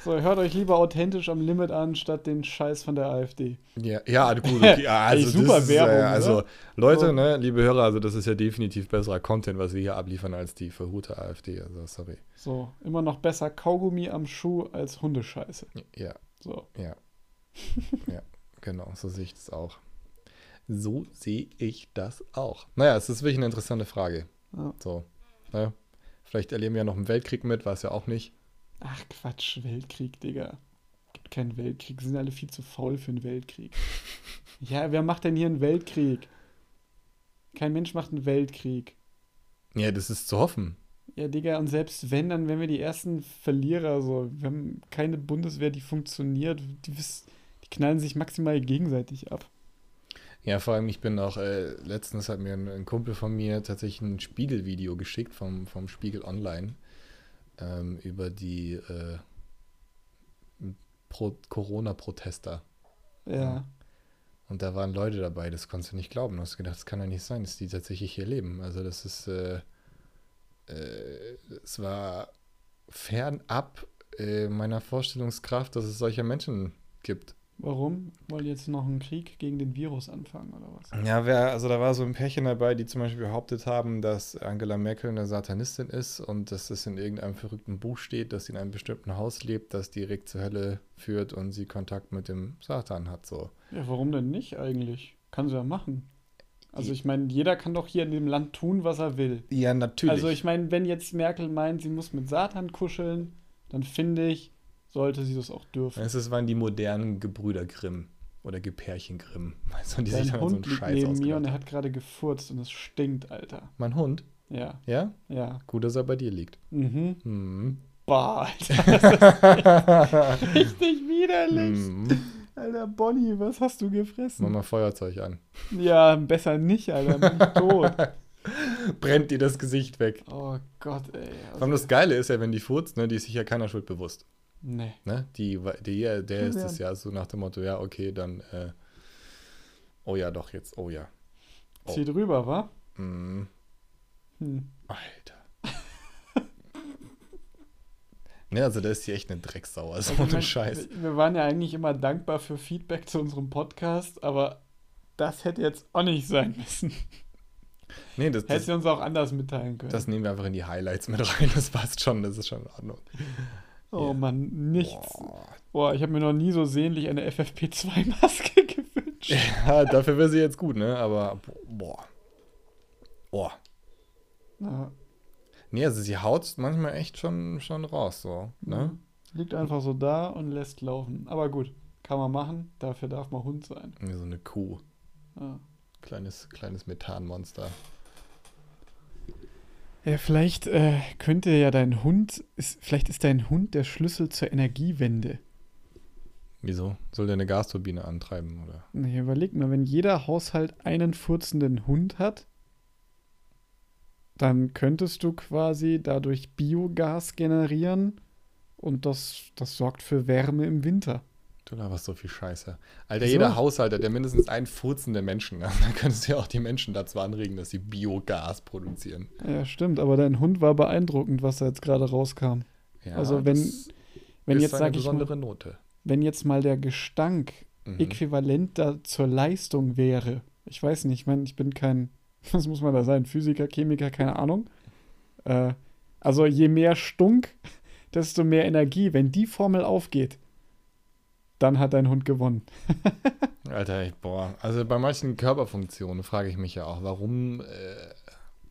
So, hört euch lieber authentisch am Limit an, statt den Scheiß von der AfD. Ja, ja gut, okay. Ja, also super ist, Werbung, äh, Also, oder? Leute, So. ne, liebe Hörer, also das ist ja definitiv besserer Content, was wir hier abliefern, als die verhute AfD. Also, sorry. So, immer noch besser Kaugummi am Schuh als Hundescheiße. Ja, So. Ja. ja, genau, so sehe ich das auch. So sehe ich das auch. Naja, es ist wirklich eine interessante Frage. Ja. So, ne? Vielleicht erleben wir ja noch einen Weltkrieg mit, weiß ja auch nicht. Ach Quatsch, Weltkrieg, Digga. Gibt keinen Weltkrieg, sind alle viel zu faul für einen Weltkrieg. ja, wer macht denn hier einen Weltkrieg? Kein Mensch macht einen Weltkrieg. Ja, das ist zu hoffen. Ja, Digga, und selbst wenn, dann wären wir die ersten Verlierer. So. Wir haben keine Bundeswehr, die funktioniert. Die, die knallen sich maximal gegenseitig ab. Ja, vor allem, ich bin auch, äh, letztens hat mir ein, ein Kumpel von mir tatsächlich ein Spiegel-Video geschickt vom, vom Spiegel Online ähm, über die äh, Pro Corona-Protester. Ja. Und da waren Leute dabei, das konntest du nicht glauben. Du hast gedacht, das kann ja nicht sein, dass die tatsächlich hier leben. Also das ist, äh, äh, es war fernab äh, meiner Vorstellungskraft, dass es solche Menschen gibt. Warum? Wollen jetzt noch einen Krieg gegen den Virus anfangen oder was? Ja, wer, also da war so ein Pärchen dabei, die zum Beispiel behauptet haben, dass Angela Merkel eine Satanistin ist und dass das in irgendeinem verrückten Buch steht, dass sie in einem bestimmten Haus lebt, das direkt zur Hölle führt und sie Kontakt mit dem Satan hat. So. Ja, warum denn nicht eigentlich? Kann sie ja machen. Also ich meine, jeder kann doch hier in dem Land tun, was er will. Ja, natürlich. Also ich meine, wenn jetzt Merkel meint, sie muss mit Satan kuscheln, dann finde ich, sollte sie das auch dürfen. Es waren die modernen Gebrüder Grimm oder Gepärchen Grimm. Weißt du, die sich Dein dann so einen Hund liegt Scheiß neben mir und er hat gerade gefurzt und es stinkt, Alter. Mein Hund? Ja, Ja? ja. Gut, dass er bei dir liegt. Mhm. Hm. Bah, Alter. Richtig widerlich. Hm. Alter, Bonnie, was hast du gefressen? Mach mal Feuerzeug an. Ja, besser nicht, Alter. Bin ich tot. Brennt dir das Gesicht weg. Oh Gott, ey. Allem das Geile ist ja, wenn die furzt, ne, die ist sich ja keiner Schuld bewusst. Nee. Ne? Die, die, der ist es ja so nach dem Motto, ja, okay, dann, äh, oh ja, doch, jetzt, oh ja. Oh. Zieh drüber, wa? Mm, Hm. Alter. ne, also da ist die echt eine Drecksau, also Also, ich ohne mein, Scheiß. Wir, waren ja eigentlich immer dankbar für Feedback zu unserem Podcast, aber das hätte jetzt auch nicht sein müssen. Nee, das, Hätte das, sie uns auch anders mitteilen können. das nehmen wir einfach in die Highlights mit rein, das passt schon, das ist schon in Ordnung. Oh Ja. Mann, nichts. Boah. Boah, ich habe mir noch nie so sehnlich eine FFP2-Maske gewünscht. Ja, dafür wäre sie jetzt gut, ne, aber, boah. Boah. Ja. Nee, also sie haut manchmal echt schon, schon raus, so, ne? Mhm. Liegt einfach so da und lässt laufen. Aber gut, kann man machen. Dafür darf man Hund sein. Wie so eine Kuh. Ja. Kleines, kleines Methanmonster. Ja, vielleicht äh, könnte ja dein Hund, ist, vielleicht ist dein Hund der Schlüssel zur Energiewende. Wieso? Soll der eine Gasturbine antreiben, oder? Nee, überleg mal, wenn jeder Haushalt einen furzenden Hund hat, dann könntest du quasi dadurch Biogas generieren und das, das sorgt für Wärme im Winter. Du laberst so viel Scheiße. Alter, Wieso? jeder Haushalt hat ja mindestens einen furzenden Menschen. Dann könntest du ja auch die Menschen dazu anregen, dass sie Biogas produzieren. Ja, stimmt, aber dein Hund war beeindruckend, was da jetzt gerade rauskam. Ja, Also wenn- das Wenn ist jetzt, eine sag ich mal, besondere Note. wenn jetzt mal der Gestank Mhm. äquivalent da zur Leistung wäre. Ich weiß nicht, ich meine, ich bin kein, was muss man da sein, Physiker, Chemiker, keine Ahnung. Äh, also je mehr Stunk, desto mehr Energie. Wenn die Formel aufgeht, dann hat dein Hund gewonnen. Alter, ich, boah. Also bei manchen Körperfunktionen frage ich mich ja auch, warum äh,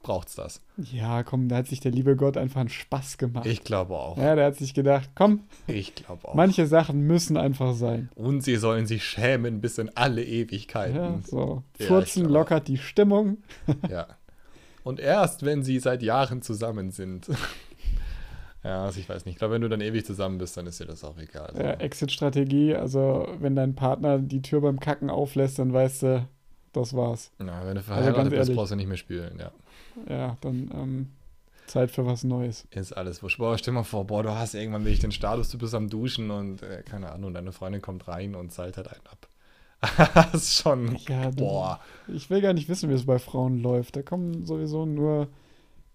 braucht's das? Ja, komm, da hat sich der liebe Gott einfach einen Spaß gemacht. Ich glaube auch. Ja, der hat sich gedacht, komm, Ich glaube auch. manche Sachen müssen einfach sein. Und sie sollen sich schämen bis in alle Ewigkeiten. Ja, so. Ja, Furzen glaub auch. lockert die Stimmung. Ja. Und erst, wenn sie seit Jahren zusammen sind. Ja, also ich weiß nicht. Ich glaube, wenn du dann ewig zusammen bist, dann ist dir das auch egal. Also, Ja, Exit-Strategie, also wenn dein Partner die Tür beim Kacken auflässt, dann weißt du, das war's. Na, wenn du ganz verheiratet bist, ehrlich. brauchst du nicht mehr spielen. Ja, Ja, dann ähm, Zeit für was Neues. ist alles wurscht. Boah, stell mal vor, boah, du hast irgendwann wirklich den Status, du bist am Duschen und äh, keine Ahnung, deine Freundin kommt rein und zahlt halt einen ab. das ist schon, Ja, du- boah. Ich will gar nicht wissen, wie es bei Frauen läuft. Da kommen sowieso nur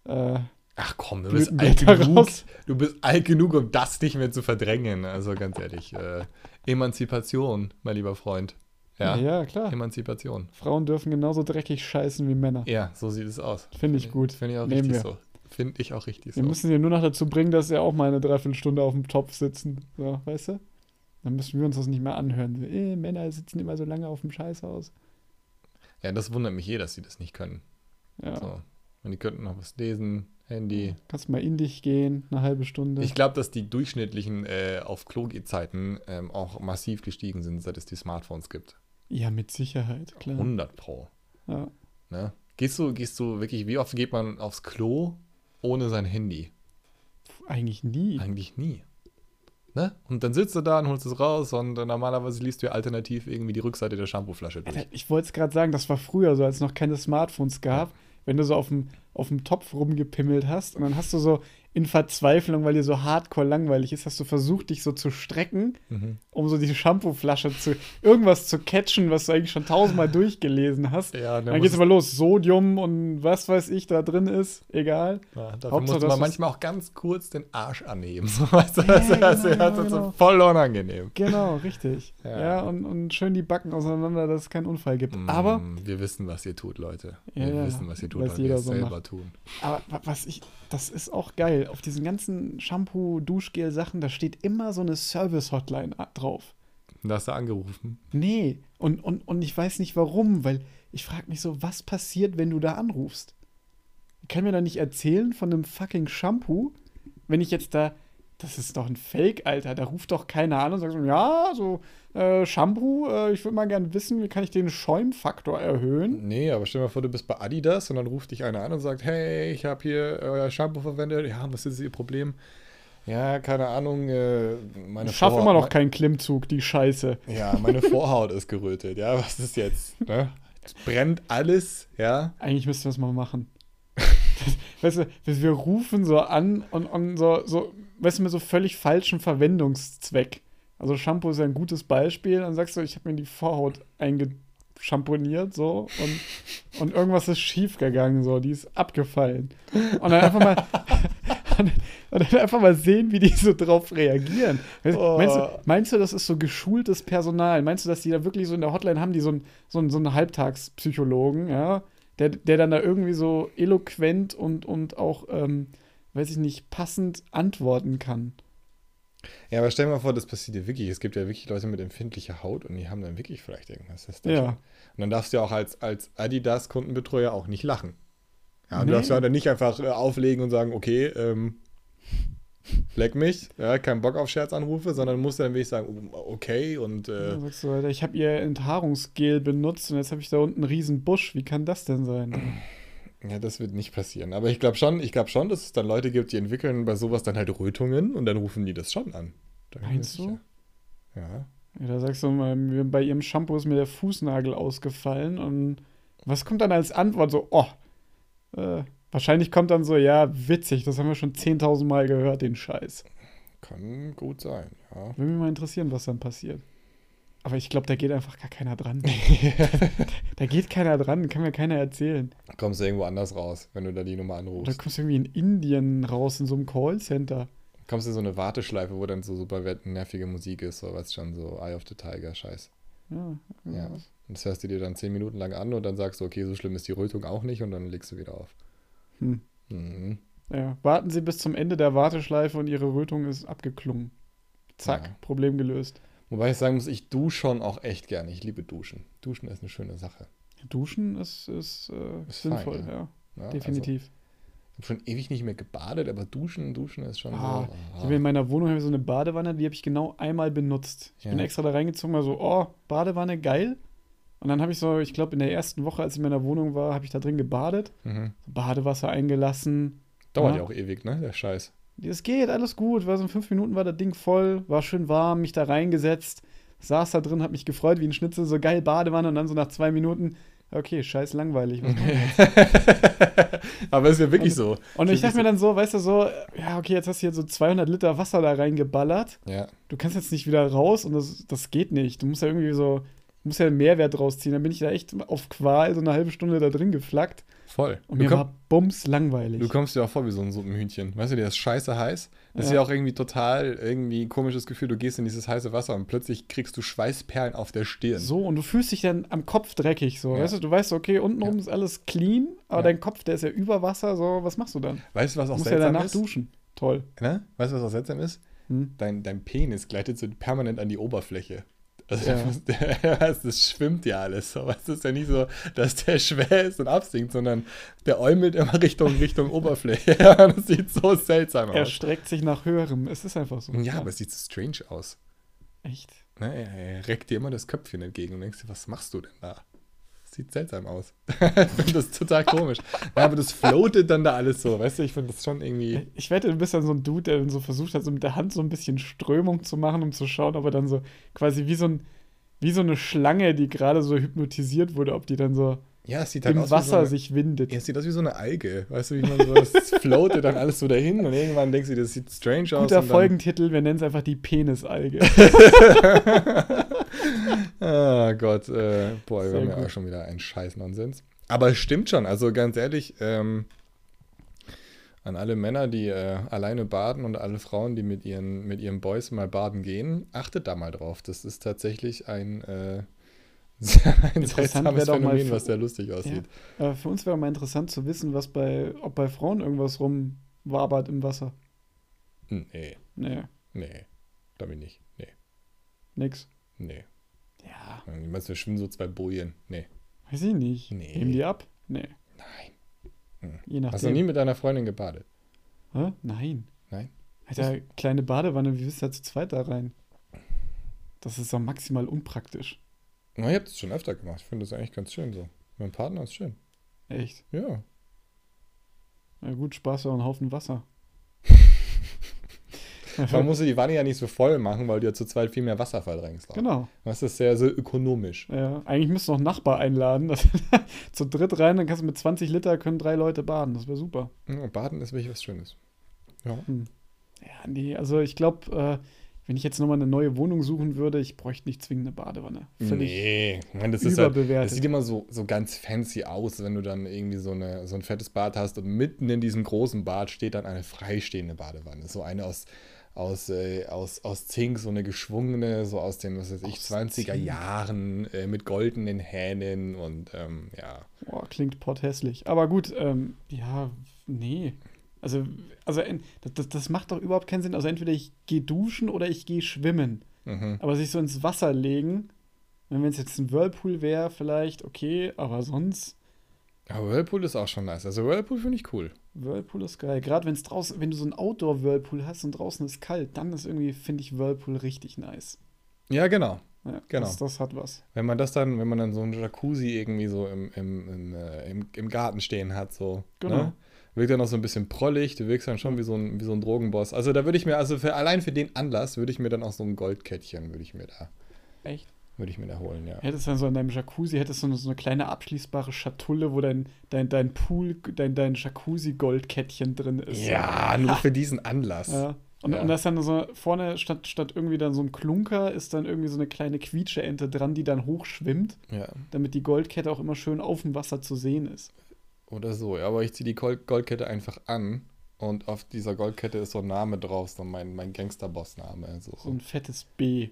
äh, Ach komm, du bist alt genug. raus. Du bist alt genug, um das nicht mehr zu verdrängen. Also ganz ehrlich, äh, Emanzipation, mein lieber Freund. Ja, Ja, klar. Emanzipation. Frauen dürfen genauso dreckig scheißen wie Männer. Ja, so sieht es aus. Finde ich gut. Finde ich auch Nehmen richtig wir. so. Finde ich auch richtig Wir so. müssen sie nur noch dazu bringen, dass sie auch mal eine Dreiviertelstunde auf dem Topf sitzen. So, weißt du? Dann müssen wir uns das nicht mehr anhören. Äh, Männer sitzen immer so lange auf dem Scheißhaus. Ja, das wundert mich eh, dass sie das nicht können. Ja. So. Und die könnten noch was lesen, Handy. Kannst mal in dich gehen, eine halbe Stunde. Ich glaube, dass die durchschnittlichen äh, auf Klo-Zeiten ähm, auch massiv gestiegen sind, seit es die Smartphones gibt. ja, mit Sicherheit, klar. 100 pro. Ja. Ne? Gehst du, gehst du wirklich, wie oft geht man aufs Klo ohne sein Handy? Eigentlich nie. Eigentlich nie. Ne? Und dann sitzt du da und holst es raus und normalerweise liest du ja alternativ irgendwie die Rückseite der Shampooflasche durch. Alter, ich wollte es gerade sagen, das war früher so, als es noch keine Smartphones gab. Wenn du so auf dem, auf dem Topf rumgepimmelt hast und dann hast du so in Verzweiflung, weil dir so hardcore langweilig ist, hast du versucht, dich so zu strecken, Mhm. um so die Shampooflasche zu irgendwas zu catchen, was du eigentlich schon tausendmal durchgelesen hast. Ja, dann Dann muss geht's es- aber los, Sodium und was weiß ich da drin ist, egal. Ja, dafür Hauptsache, dass man manchmal auch ganz kurz den Arsch annehmen. So, weißt du, das, genau, das, das, genau. so voll unangenehm. Genau, richtig. Ja. ja, und, und schön die Backen auseinander, dass es keinen Unfall gibt. Aber Mm, wir wissen, was ihr tut, Leute. Ja, wir ja, wissen, was ihr tut, wir jeder es so selber macht. tun. Aber wa- was ich, das ist auch geil. Auf diesen ganzen Shampoo, Duschgel-Sachen, da steht immer so eine Service-Hotline drauf. Da hast du angerufen. Nee. Und, und, und ich weiß nicht warum, weil ich frage mich so, was passiert, wenn du da anrufst? Ich kann mir doch nicht erzählen von einem fucking Shampoo, wenn ich jetzt da. Das ist doch ein Fake, Alter. Da ruft doch keiner an und sagt so, ja, so, äh, Shampoo, äh, ich würde mal gerne wissen, wie kann ich den Schäumfaktor erhöhen? Nee, aber stell dir mal vor, du bist bei Adidas und dann ruft dich einer an und sagt, hey, ich habe hier euer Shampoo verwendet. Ja, was ist Ihr Problem? Ja, keine Ahnung, äh, meine Ich schaffe immer noch keinen Klimmzug, die Scheiße. Ja, meine Vorhaut ist gerötet. Ja, was ist jetzt? Ne? Es brennt alles, ja. Eigentlich müssten wir es mal machen. weißt du, wir rufen so an und, und so, so, weißt du, mit so völlig falschem Verwendungszweck. Also Shampoo ist ja ein gutes Beispiel. Dann sagst du, ich habe mir die Vorhaut eingeschamponiert, so, und, und irgendwas ist schief gegangen, so, die ist abgefallen. Und dann einfach mal, und, dann einfach mal sehen, wie die so drauf reagieren. Oh. meinst, du, meinst du, das ist so geschultes Personal? Meinst du, dass die da wirklich so in der Hotline haben, die so einen so einen- so einen Halbtagspsychologen, ja, der, der dann da irgendwie so eloquent und, und auch, ähm, weiß ich nicht, passend antworten kann? Ja, aber stell dir mal vor, das passiert dir wirklich. Es gibt ja wirklich Leute mit empfindlicher Haut und die haben dann wirklich vielleicht irgendwas. Das ist dann Ja. schon- Und dann darfst du ja auch als, als Adidas-Kundenbetreuer auch nicht lachen. Ja, Nee. du darfst ja dann nicht einfach äh, auflegen und sagen, okay, ähm, leck mich, ja, kein Bock auf Scherzanrufe, sondern musst dann wirklich sagen, okay und äh, Dann sagst du, Alter, ich habe ihr Enthaarungsgel benutzt und jetzt habe ich da unten einen riesen Busch. Wie kann das denn sein? Ja, das wird nicht passieren. Aber ich glaube schon, ich glaube schon, dass es dann Leute gibt, die entwickeln bei sowas dann halt Rötungen und dann rufen die das schon an. Da Meinst du? Ja. Ja, da sagst du mal, bei ihrem Shampoo ist mir der Fußnagel ausgefallen und was kommt dann als Antwort? So, oh, äh, wahrscheinlich kommt dann so, ja, witzig, das haben wir schon 10.000 Mal gehört, den Scheiß. Kann gut sein, ja. Würde mich mal interessieren, was dann passiert. Aber ich glaube, da geht einfach gar keiner dran. da geht keiner dran, kann mir keiner erzählen. Kommst du irgendwo anders raus, wenn du da die Nummer anrufst. kommst du irgendwie in Indien raus, in so einem Callcenter. Kommst du in so eine Warteschleife, wo dann so super nervige Musik ist, so was schon so Eye of the Tiger Scheiß. Ja, Ja. Und das hörst du dir dann zehn Minuten lang an und dann sagst du, okay, so schlimm ist die Rötung auch nicht und dann legst du wieder auf. Hm. Mhm. Ja, warten Sie bis zum Ende der Warteschleife und Ihre Rötung ist abgeklungen. Zack, Ja. Problem gelöst. Wobei ich sagen muss, ich dusche schon auch echt gerne. Ich liebe Duschen. Duschen ist eine schöne Sache. Duschen ist, ist, äh, Ist sinnvoll, fein, ja, Ja, definitiv. Also, ich habe schon ewig nicht mehr gebadet, aber duschen, duschen ist schon Ah, so. Ich habe in meiner Wohnung so eine Badewanne, die habe ich genau einmal benutzt. Ich bin Ja. extra da reingezogen, war so, oh, Badewanne, geil. Und dann habe ich so, ich glaube, in der ersten Woche, als ich in meiner Wohnung war, habe ich da drin gebadet. Mhm. Badewasser eingelassen. Dauert Ja. ja auch ewig, ne? Der Scheiß. Es geht, alles gut. War so in fünf Minuten war das Ding voll, war schön warm, mich da reingesetzt, saß da drin, hab mich gefreut wie ein Schnitzel, so geil Badewanne und dann so nach zwei Minuten, okay, scheiß langweilig. Aber ist ja wirklich so. Und ich dachte mir dann so, weißt du, so, ja, okay, jetzt hast du hier so 200 Liter Wasser da reingeballert. Ja. Du kannst jetzt nicht wieder raus und das, das geht nicht. Du musst ja irgendwie so, du musst ja einen Mehrwert draus ziehen. Dann bin ich da echt auf Qual so eine halbe Stunde da drin geflackt Voll. und Du, mir komm, war bums langweilig. du kommst dir auch vor wie so ein Suppenhühnchen. Weißt du, der ist scheiße heiß. Das ist Ja. ja auch irgendwie total irgendwie ein komisches Gefühl. Du gehst in dieses heiße Wasser und plötzlich kriegst du Schweißperlen auf der Stirn. So, und du fühlst dich dann am Kopf dreckig, so. Ja. Weißt du, du weißt, okay, untenrum Ja. ist alles clean, aber Ja. dein Kopf, der ist ja über Wasser, so, was machst du dann? Weißt du, was Du auch musst ja danach ist? duschen. Toll. Ne? Weißt du, was auch seltsam ist? Hm? Dein, dein Penis gleitet so permanent an die Oberfläche. Also Ja. das, das schwimmt ja alles. So. Es ist ja nicht so, dass der schwer ist und absinkt, sondern der äumelt immer Richtung, Richtung Oberfläche. Ja, das sieht so seltsam Er aus. streckt sich nach höherem. Es ist einfach so. Ja, aber es sieht so strange aus. Echt? Ne? Er, er reckt dir immer das Köpfchen entgegen und denkst dir, was machst du denn da? Das sieht seltsam aus. ich finde das total komisch. Ja, aber das floatet dann da alles so, weißt du? Ich finde das schon irgendwie. Ich wette, du bist dann so ein Dude, der dann so versucht hat, so mit der Hand so ein bisschen Strömung zu machen, um zu schauen, ob er dann so quasi wie so, ein, wie so eine Schlange, die gerade so hypnotisiert wurde, ob die dann so Ja, es sieht halt im aus Wasser wie so eine, sich windet. ja, es sieht aus wie so eine Alge. Weißt du, wie man so, es floatet dann alles so dahin und irgendwann denkst du, das sieht strange aus. Guter und dann- Folgentitel, wir nennen es einfach die Penisalge. Ah Gott, äh, boah, wir Sehr haben ja auch schon wieder einen scheiß Nonsens. Aber es stimmt schon, also ganz ehrlich, ähm, an alle Männer, die äh, alleine baden und alle Frauen, die mit ihren, mit ihren Boys mal baden gehen, achtet da mal drauf. Das ist tatsächlich ein, äh, sehr, ein seltsames Phänomen, für- was sehr lustig aussieht. Aber für uns wäre mal interessant zu wissen, was bei, ob bei Frauen irgendwas rumwabert im Wasser. Nee, Nee, nee, damit nicht. Nee, nix. nee. Ja, meine, wir schwimmen so zwei Bojen. Nee, weiß ich nicht. Nee. Nehmen die ab? Nee. nein. Je nachdem. Hast du nie mit deiner Freundin gebadet? Hä? Nein. Nein? Alter, kleine Badewanne, wie bist du da zu zweit da rein? Das ist doch maximal unpraktisch. Na, ich habe das schon öfter gemacht. Ich finde das eigentlich ganz schön so. Mit meinem Partner ist schön. Echt. Ja. Na gut, Spaß auch ein Haufen Wasser. Man muss die Wanne ja nicht so voll machen, weil du ja zu zweit viel mehr Wasser verdrängst. auch. genau. Das ist sehr, sehr ökonomisch. Ja, eigentlich müsst du noch einen Nachbar einladen. dass- zu dritt rein, dann kannst du mit 20 Liter können drei Leute baden. Das wäre super. Ja, Baden ist wirklich was Schönes. Ja. Ja, nee, also ich glaube, äh, wenn ich jetzt nochmal eine neue Wohnung suchen würde, ich bräuchte nicht zwingend eine Badewanne. Völlig Nee, ich meine, das ist halt, überbewertet. das sieht immer so, so ganz fancy aus, wenn du dann irgendwie so, eine, so ein fettes Bad hast und mitten in diesem großen Bad steht dann eine freistehende Badewanne. So eine aus, aus, äh, aus, aus Zink, so eine geschwungene, so aus den, was weiß ich, Aus 20er Zink. Jahren äh, mit goldenen Hähnen und ähm, ja. Boah, klingt potthässlich. Aber gut, ähm, ja, nee. Also, also das, das, macht doch überhaupt keinen Sinn. Also entweder ich gehe duschen oder ich gehe schwimmen. Mhm. Aber sich so ins Wasser legen, wenn es jetzt ein Whirlpool wäre, vielleicht, okay, aber sonst, Aber Whirlpool ist auch schon nice. Also Whirlpool finde ich cool. Whirlpool ist geil. Gerade wenn es draußen, wenn du so ein Outdoor-Whirlpool hast und draußen ist kalt, dann ist irgendwie, finde ich, Whirlpool richtig nice. Ja, genau. Ja, Genau. Das, das hat was. Wenn man das dann, wenn man dann so ein Jacuzzi irgendwie so im, im, im, äh, im, im Garten stehen hat, so. Genau. Ne? Wirkt dann noch so ein bisschen prollig, du wirkst dann schon wie so ein, wie so ein Drogenboss. Also da würde ich mir, also für, allein für den Anlass würde ich mir dann auch so ein Goldkettchen, würde ich mir da, Echt? Würde ich mir da holen, ja. Hättest dann so in deinem Jacuzzi, hättest du so eine, so eine kleine abschließbare Schatulle, wo dein, dein, dein Pool, dein, dein Jacuzzi-Goldkettchen drin ist. Ja, nur für diesen Anlass. Ja. Und, Ja. und da ist dann so vorne, statt, statt irgendwie dann so ein Klunker, ist dann irgendwie so eine kleine Quietscheente dran, die dann hochschwimmt, Ja. damit die Goldkette auch immer schön auf dem Wasser zu sehen ist. Oder so, ja, aber ich ziehe die Gold Goldkette einfach an und auf dieser Goldkette ist so ein Name drauf, so mein, mein Gangsterboss-Name. Also, So ein fettes B.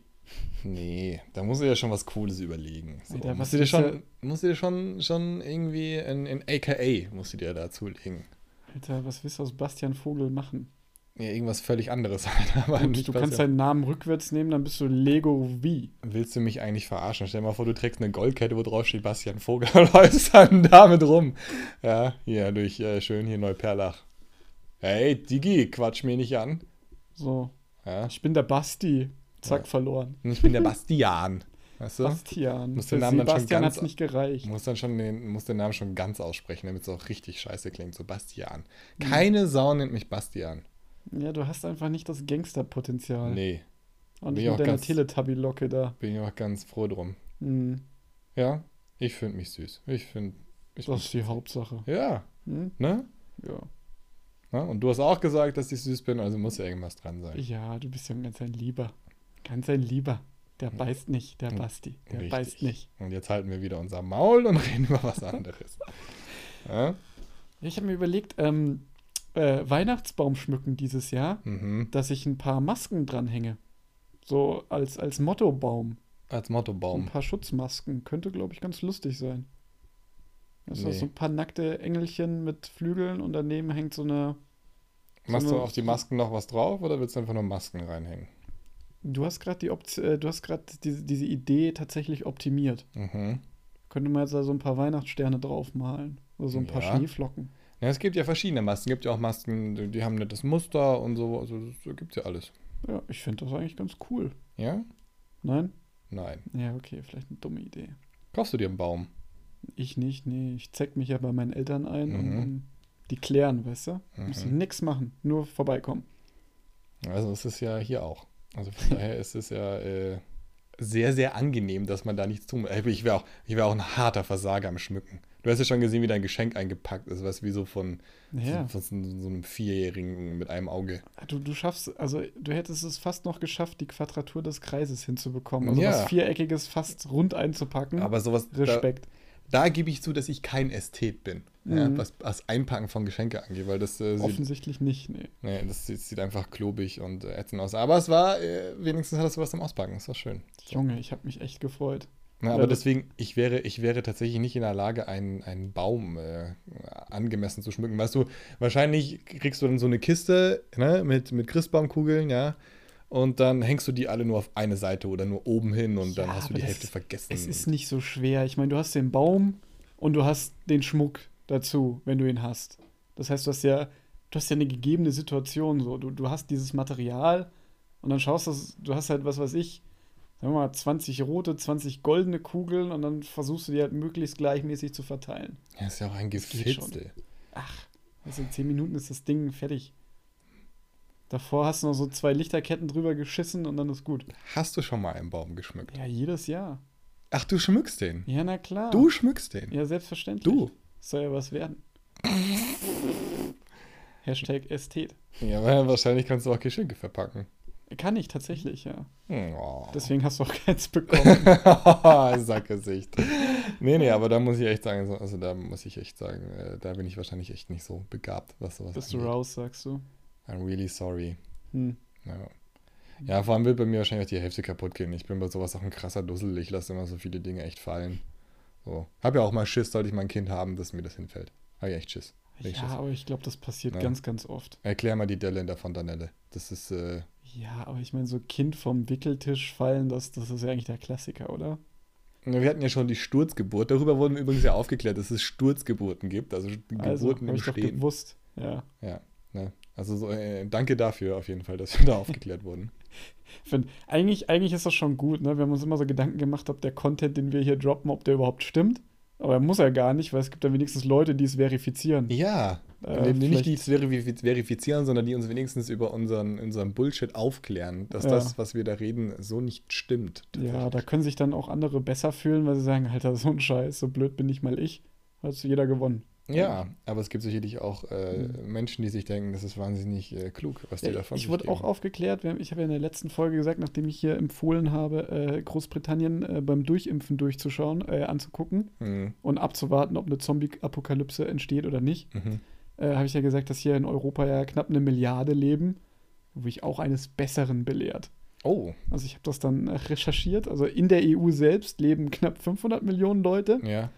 Nee, da musst du dir schon was Cooles überlegen. So, Alter, musst du dir schon, musst du dir schon, schon irgendwie ein, ein AKA musst du dir dazu legen. Alter, was willst du aus Bastian Vogel machen? Ja, irgendwas völlig anderes. Aber Gut, du kannst deinen Namen rückwärts nehmen, dann bist du Lego V. Willst du mich eigentlich verarschen? Stell dir mal vor, du trägst eine Goldkette, wo drauf steht Bastian Vogel und läufst dann damit rum. Ja, hier durch äh, schön hier Neuperlach. Hey, Digi, quatsch mir nicht an. So, Ja. ich bin der Basti. Zack, Ja. verloren. Und ich bin der Bastian. Weißt du? Bastian. Muss den Namen Sebastian hat es nicht gereicht. Muss dann schon den, muss den Namen schon ganz aussprechen, damit es auch richtig scheiße klingt. So Bastian. Hm. Keine Sau nennt mich Bastian. Ja, du hast einfach nicht das Gangsterpotenzial. Nee, Und bin nicht mit deiner Teletubby-Locke da. bin ich auch ganz froh drum. Hm, Ja, ich finde mich süß. Ich finde. Das ist die Hauptsache. ja, Hm? ne? Ja. Ja, und du hast auch gesagt, dass ich süß bin, also muss ja irgendwas dran sein. ja, du bist ja ganz ein Lieber. Ganz ein Lieber. Der beißt nicht, der Basti. Der richtig. beißt nicht. Und jetzt halten wir wieder unser Maul und reden über was anderes. ja? Ich habe mir überlegt, ähm, äh, Weihnachtsbaum schmücken dieses Jahr, mhm. dass ich ein paar Masken dranhänge. So als, als Mottobaum. Als So ein Mottobaum. paar Schutzmasken. Könnte, glaube ich, ganz lustig sein. Das Nee. ist so ein paar nackte Engelchen mit Flügeln und daneben hängt so eine. so Machst du eine- auf die Masken noch was drauf oder willst du einfach nur Masken reinhängen? Du hast gerade die Opt äh, du hast gerade diese, diese Idee tatsächlich optimiert. Mhm. Könnte man jetzt da so ein paar Weihnachtssterne draufmalen. Oder so ein paar Ja. Schneeflocken. Ja, es gibt ja verschiedene Masken. Es gibt ja auch Masken, die haben nettes Muster und so. Also das gibt ja alles. Ja, ich finde das eigentlich ganz cool. Ja? Nein? Nein. Ja, okay, vielleicht eine dumme Idee. Kaufst du dir einen Baum? Ich nicht, nee. Ich zeig mich ja bei meinen Eltern ein und, Mhm. und die klären, weißt du? Muss Mhm. nix machen, nur vorbeikommen. Also es ist ja hier auch. Also von daher ist es ja, äh, sehr, sehr angenehm, dass man da nichts tun muss. Ich wäre auch, ich wär auch ein harter Versager am Schmücken. Du hast ja schon gesehen, wie dein Geschenk eingepackt ist, was wie so von, Ja. so, von so einem Vierjährigen mit einem Auge. Du, du schaffst, also du hättest es fast noch geschafft, die Quadratur des Kreises hinzubekommen. Also Ja. was Viereckiges fast rund einzupacken. Aber sowas, da, Respekt. da gebe ich zu, dass ich kein Ästhet bin, ja, Mhm. was das Einpacken von Geschenke angeht, weil das, äh, sieht, Offensichtlich nicht, nee. nee, das sieht, sieht einfach klobig und äh, ätzend aus. Aber es war, äh, wenigstens hat es was zum Auspacken, das war schön. Junge, ich habe mich echt gefreut. Ja, aber deswegen, ich wäre, ich wäre tatsächlich nicht in der Lage, einen, einen Baum äh, angemessen zu schmücken. Weißt du, wahrscheinlich kriegst du dann so eine Kiste ne, mit, mit Christbaumkugeln, ja, und dann hängst du die alle nur auf eine Seite oder nur oben hin und dann Ja, hast du die Hälfte vergessen. Es ist nicht so schwer. Ich meine, du hast den Baum und du hast den Schmuck dazu, wenn du ihn hast. Das heißt, du hast ja, du hast ja eine gegebene Situation so. Du, du hast dieses Material und dann schaust du, du hast halt, was weiß ich, sagen wir mal, 20 rote, 20 goldene Kugeln und dann versuchst du die halt möglichst gleichmäßig zu verteilen. ja, ist ja auch ein. Gefitzel. Ach, also in 10 Minuten ist das Ding fertig. Davor hast du noch so zwei Lichterketten drüber geschissen und dann ist gut. Hast du schon mal einen Baum geschmückt? Ja, jedes Jahr. Ach, du schmückst den. Ja, na klar. Du schmückst den. Ja, selbstverständlich. Du. Soll ja was werden. Hashtag Ästhet. Ja, wahrscheinlich kannst du auch Geschenke verpacken. Kann ich tatsächlich, ja. Oh. Deswegen hast du auch keins bekommen. Sackgesicht. Nee, nee, aber da muss ich echt sagen, so- also da muss ich echt sagen, äh, da bin ich wahrscheinlich echt nicht so begabt, was sowas Bist du angeht. raus, sagst du. I'm really sorry. Hm. Ja. ja, vor allem wird bei mir wahrscheinlich auch die Hälfte kaputt gehen. Ich bin bei sowas auch ein krasser Dussel. Ich lasse immer so viele Dinge echt fallen. So. Hab ja auch mal Schiss, sollte ich mal ein Kind haben, dass mir das hinfällt. Hab ich echt Schiss. Ja, Richtig. aber ich glaube, das passiert Ja. ganz, ganz oft. Erklär mal die Delle in der Fontanelle. Das ist, äh, Ja, aber ich meine, so Kind vom Wickeltisch fallen, das, das ist ja eigentlich der Klassiker, oder? wir hatten ja schon die Sturzgeburt. Darüber wurden wir übrigens ja aufgeklärt, dass es Sturzgeburten gibt. Also Also, Geburten habe im ich doch Stehen. gewusst. Ja. Ja, ne? Also so, äh, danke dafür auf jeden Fall, dass wir da aufgeklärt wurden. Find, eigentlich, eigentlich ist das schon gut, ne? Wir haben uns immer so Gedanken gemacht, ob der Content, den wir hier droppen, ob der überhaupt stimmt. Aber er muss ja gar nicht, weil es gibt dann wenigstens Leute, die es verifizieren. Ja, Äh, nicht die es verifiz verifizieren, sondern die uns wenigstens über unseren, unseren Bullshit aufklären, dass Ja. das, was wir da reden, so nicht stimmt. Ja, da können sich dann auch andere besser fühlen, weil sie sagen, Alter, so ein Scheiß, so blöd bin ich mal ich. Hat jeder gewonnen. Ja, aber es gibt sicherlich auch äh. Menschen, die sich denken, das ist wahnsinnig äh, klug, was die Ja, davon ich wurde auch aufgeklärt, wir haben- ich habe ja in der letzten Folge gesagt, nachdem ich hier empfohlen habe, äh, Großbritannien äh, beim Durchimpfen durchzuschauen, äh, anzugucken Mhm. und abzuwarten, ob eine Zombie-Apokalypse entsteht oder nicht, Mhm. äh, habe ich ja gesagt, dass hier in Europa ja knapp eine Milliarde leben, wo ich auch eines Besseren belehrt. Oh, Also ich habe das dann recherchiert. Also in der EU selbst leben knapp 500 Millionen Leute ja.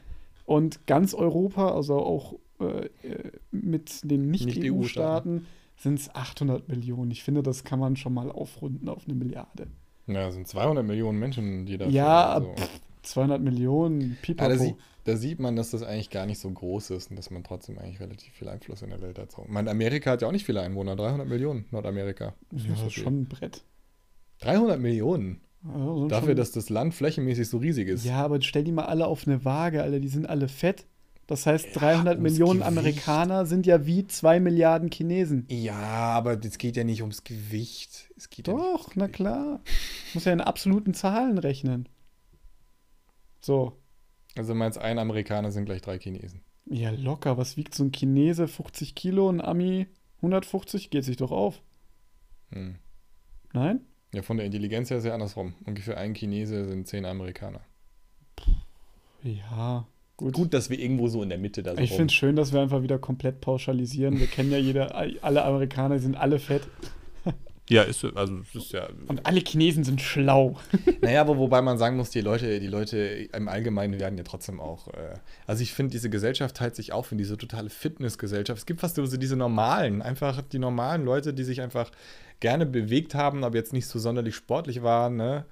Und ganz Europa, also auch äh, äh, mit den Nicht-EU-Staaten. Nicht-EU-Staaten, sind es 800 Millionen. Ich finde, das kann man schon mal aufrunden auf eine Milliarde. Ja, sind 200 Millionen Menschen, die da. Ja, so. pff, 200 Millionen, pipapo. da, sie, da sieht man, dass das eigentlich gar nicht so groß ist und dass man trotzdem eigentlich relativ viel Einfluss in der Welt hat. So. Ich meine, Amerika hat ja auch nicht viele Einwohner, 300 Millionen, Nordamerika. Das ist ja, nicht ist viel. schon ein Brett. 300 Millionen. Ja, Dafür, schon, dass das Land flächenmäßig so riesig ist. Ja, aber stell die mal alle auf eine Waage, alle, die sind alle fett. Das heißt, 300 ums Millionen Gewicht. Amerikaner sind ja wie 2 Milliarden Chinesen. Ja, aber es geht ja nicht ums Gewicht. Es geht ja Doch, na Gewicht. klar. Muss ja in absoluten Zahlen rechnen. So. Also meinst ein Amerikaner sind gleich drei Chinesen. Ja, locker. Was wiegt so ein Chinese? 50 Kilo, ein Ami 150? Geht sich doch auf. Hm. Nein? Ja, von der Intelligenz her ist ja andersrum. Ungefähr ein Chinese sind zehn Amerikaner. Ja, gut. Gut, dass wir irgendwo so in der Mitte da sind. Ich finde es schön, dass wir einfach wieder komplett pauschalisieren. Wir kennen ja jeder, alle Amerikaner die sind alle fett. Ja, ist, also es ist ja. Und alle Chinesen sind schlau. Naja, aber wobei man sagen muss, die Leute, die Leute im Allgemeinen werden ja trotzdem auch. Äh, also ich finde, diese Gesellschaft teilt sich auf in diese totale Fitnessgesellschaft. Es gibt fast so diese normalen, einfach die normalen Leute, die sich einfach gerne bewegt haben, aber jetzt nicht so sonderlich sportlich waren, ne?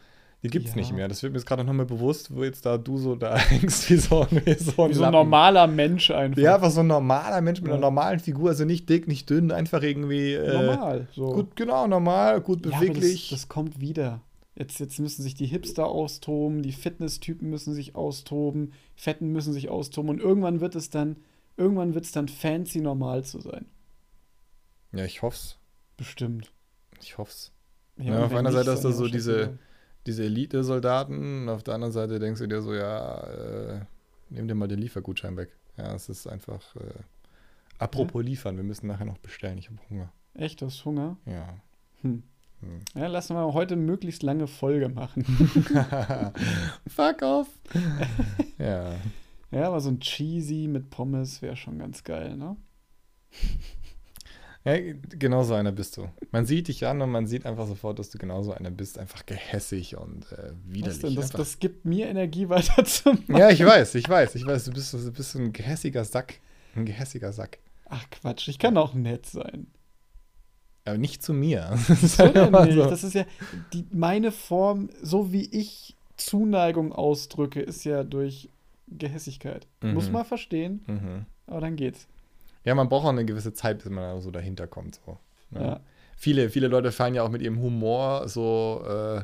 Die gibt's Ja. nicht mehr. Das wird mir jetzt gerade noch mal bewusst, wo jetzt da du so da hängst wie so, ein- wie so ein Wie so ein normaler Mensch einfach. Ja, einfach so ein normaler Mensch mit Ja. einer normalen Figur, also nicht dick, nicht dünn, einfach irgendwie äh, Normal. So. gut, genau, normal, gut Ja, beweglich. Das, das kommt wieder. Jetzt, jetzt müssen sich die Hipster austoben, die Fitnesstypen müssen sich austoben, Fetten müssen sich austoben und irgendwann wird es dann, irgendwann wird es dann fancy normal zu sein. ja, ich hoff's. Bestimmt. Ich hoff's. und Ja, auf wenn einer Seite hast du so ja diese- diese Elite-Soldaten. Und auf der anderen Seite denkst du dir so, ja, äh, nimm dir mal den Liefergutschein weg. Ja, es ist einfach. Äh, apropos liefern, wir müssen nachher noch bestellen. Ich habe Hunger. Echt, du hast Hunger? Ja. Hm. Hm. Ja, lassen wir heute eine möglichst lange Folge machen. Fuck off. ja. ja, aber so ein Cheesy mit Pommes wäre schon ganz geil, ne? Ja, genau so einer bist du. Man sieht dich an und man sieht einfach sofort, dass du genauso einer bist. Einfach gehässig und äh, widerlich. Was denn? Das, das gibt mir Energie weiter zu machen. ja, ich weiß, ich weiß, ich weiß. Du bist, du bist so ein gehässiger Sack. Ein gehässiger Sack. Ach Quatsch, ich kann auch nett sein. Aber nicht zu mir. Das ist So halt so. Das ist ja die, meine Form, so wie ich Zuneigung ausdrücke, ist ja durch Gehässigkeit. Mhm. Muss man verstehen, Mhm. aber dann geht's. Ja, man braucht auch eine gewisse Zeit, bis man da so dahinter kommt. So. ne? Ja. Viele, viele Leute fallen ja auch mit ihrem Humor so äh,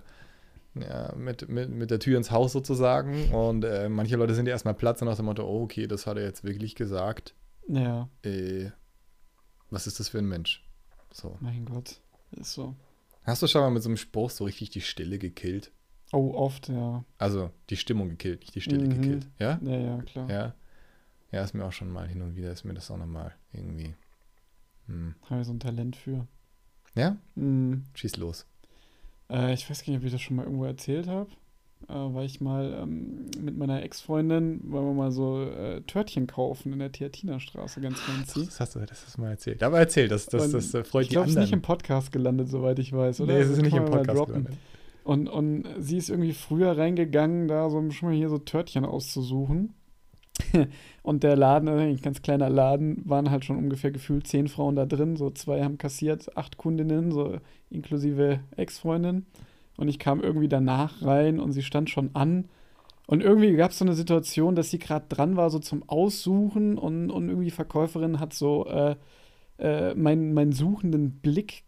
ja, mit, mit, mit der Tür ins Haus sozusagen. Und äh, manche Leute sind ja erstmal Platz und nach dem Motto, oh, okay, das hat er jetzt wirklich gesagt. Ja, Äh, was ist das für ein Mensch? So. mein Gott. Ist so. Hast du schon mal mit so einem Spruch so richtig die Stille gekillt? Oh, oft, ja. Also die Stimmung gekillt, nicht die Stille Mhm. gekillt. Ja? Ja, ja, klar. Ja. Ja, ist mir auch schon mal hin und wieder, ist mir das auch nochmal irgendwie. Hm. Habe ich so ein Talent für. Ja? Hm. Schieß los. Äh, ich weiß gar nicht, ob ich das schon mal irgendwo erzählt habe. Äh, weil ich mal ähm, mit meiner Ex-Freundin, wollen wir mal so äh, Törtchen kaufen in der Theatinerstraße, ganz fancy. Das hast du das hast du mal erzählt. Aber erzähl, das, das, Und das, äh, freut ich die glaube, es ist anderen. nicht im Podcast gelandet, soweit ich weiß, oder? nee, es ist Das nicht im Podcast gelandet. Und, und sie ist irgendwie früher reingegangen, da so schon mal hier so Törtchen auszusuchen. und der Laden, eigentlich ein ganz kleiner Laden, waren halt schon ungefähr gefühlt zehn Frauen da drin. So zwei haben kassiert, acht Kundinnen, so inklusive Ex-Freundin. Und ich kam irgendwie danach rein und sie stand schon an. Und irgendwie gab es so eine Situation, dass sie gerade dran war, so zum Aussuchen und, und irgendwie Verkäuferin hat so äh, äh, meinen, meinen suchenden Blick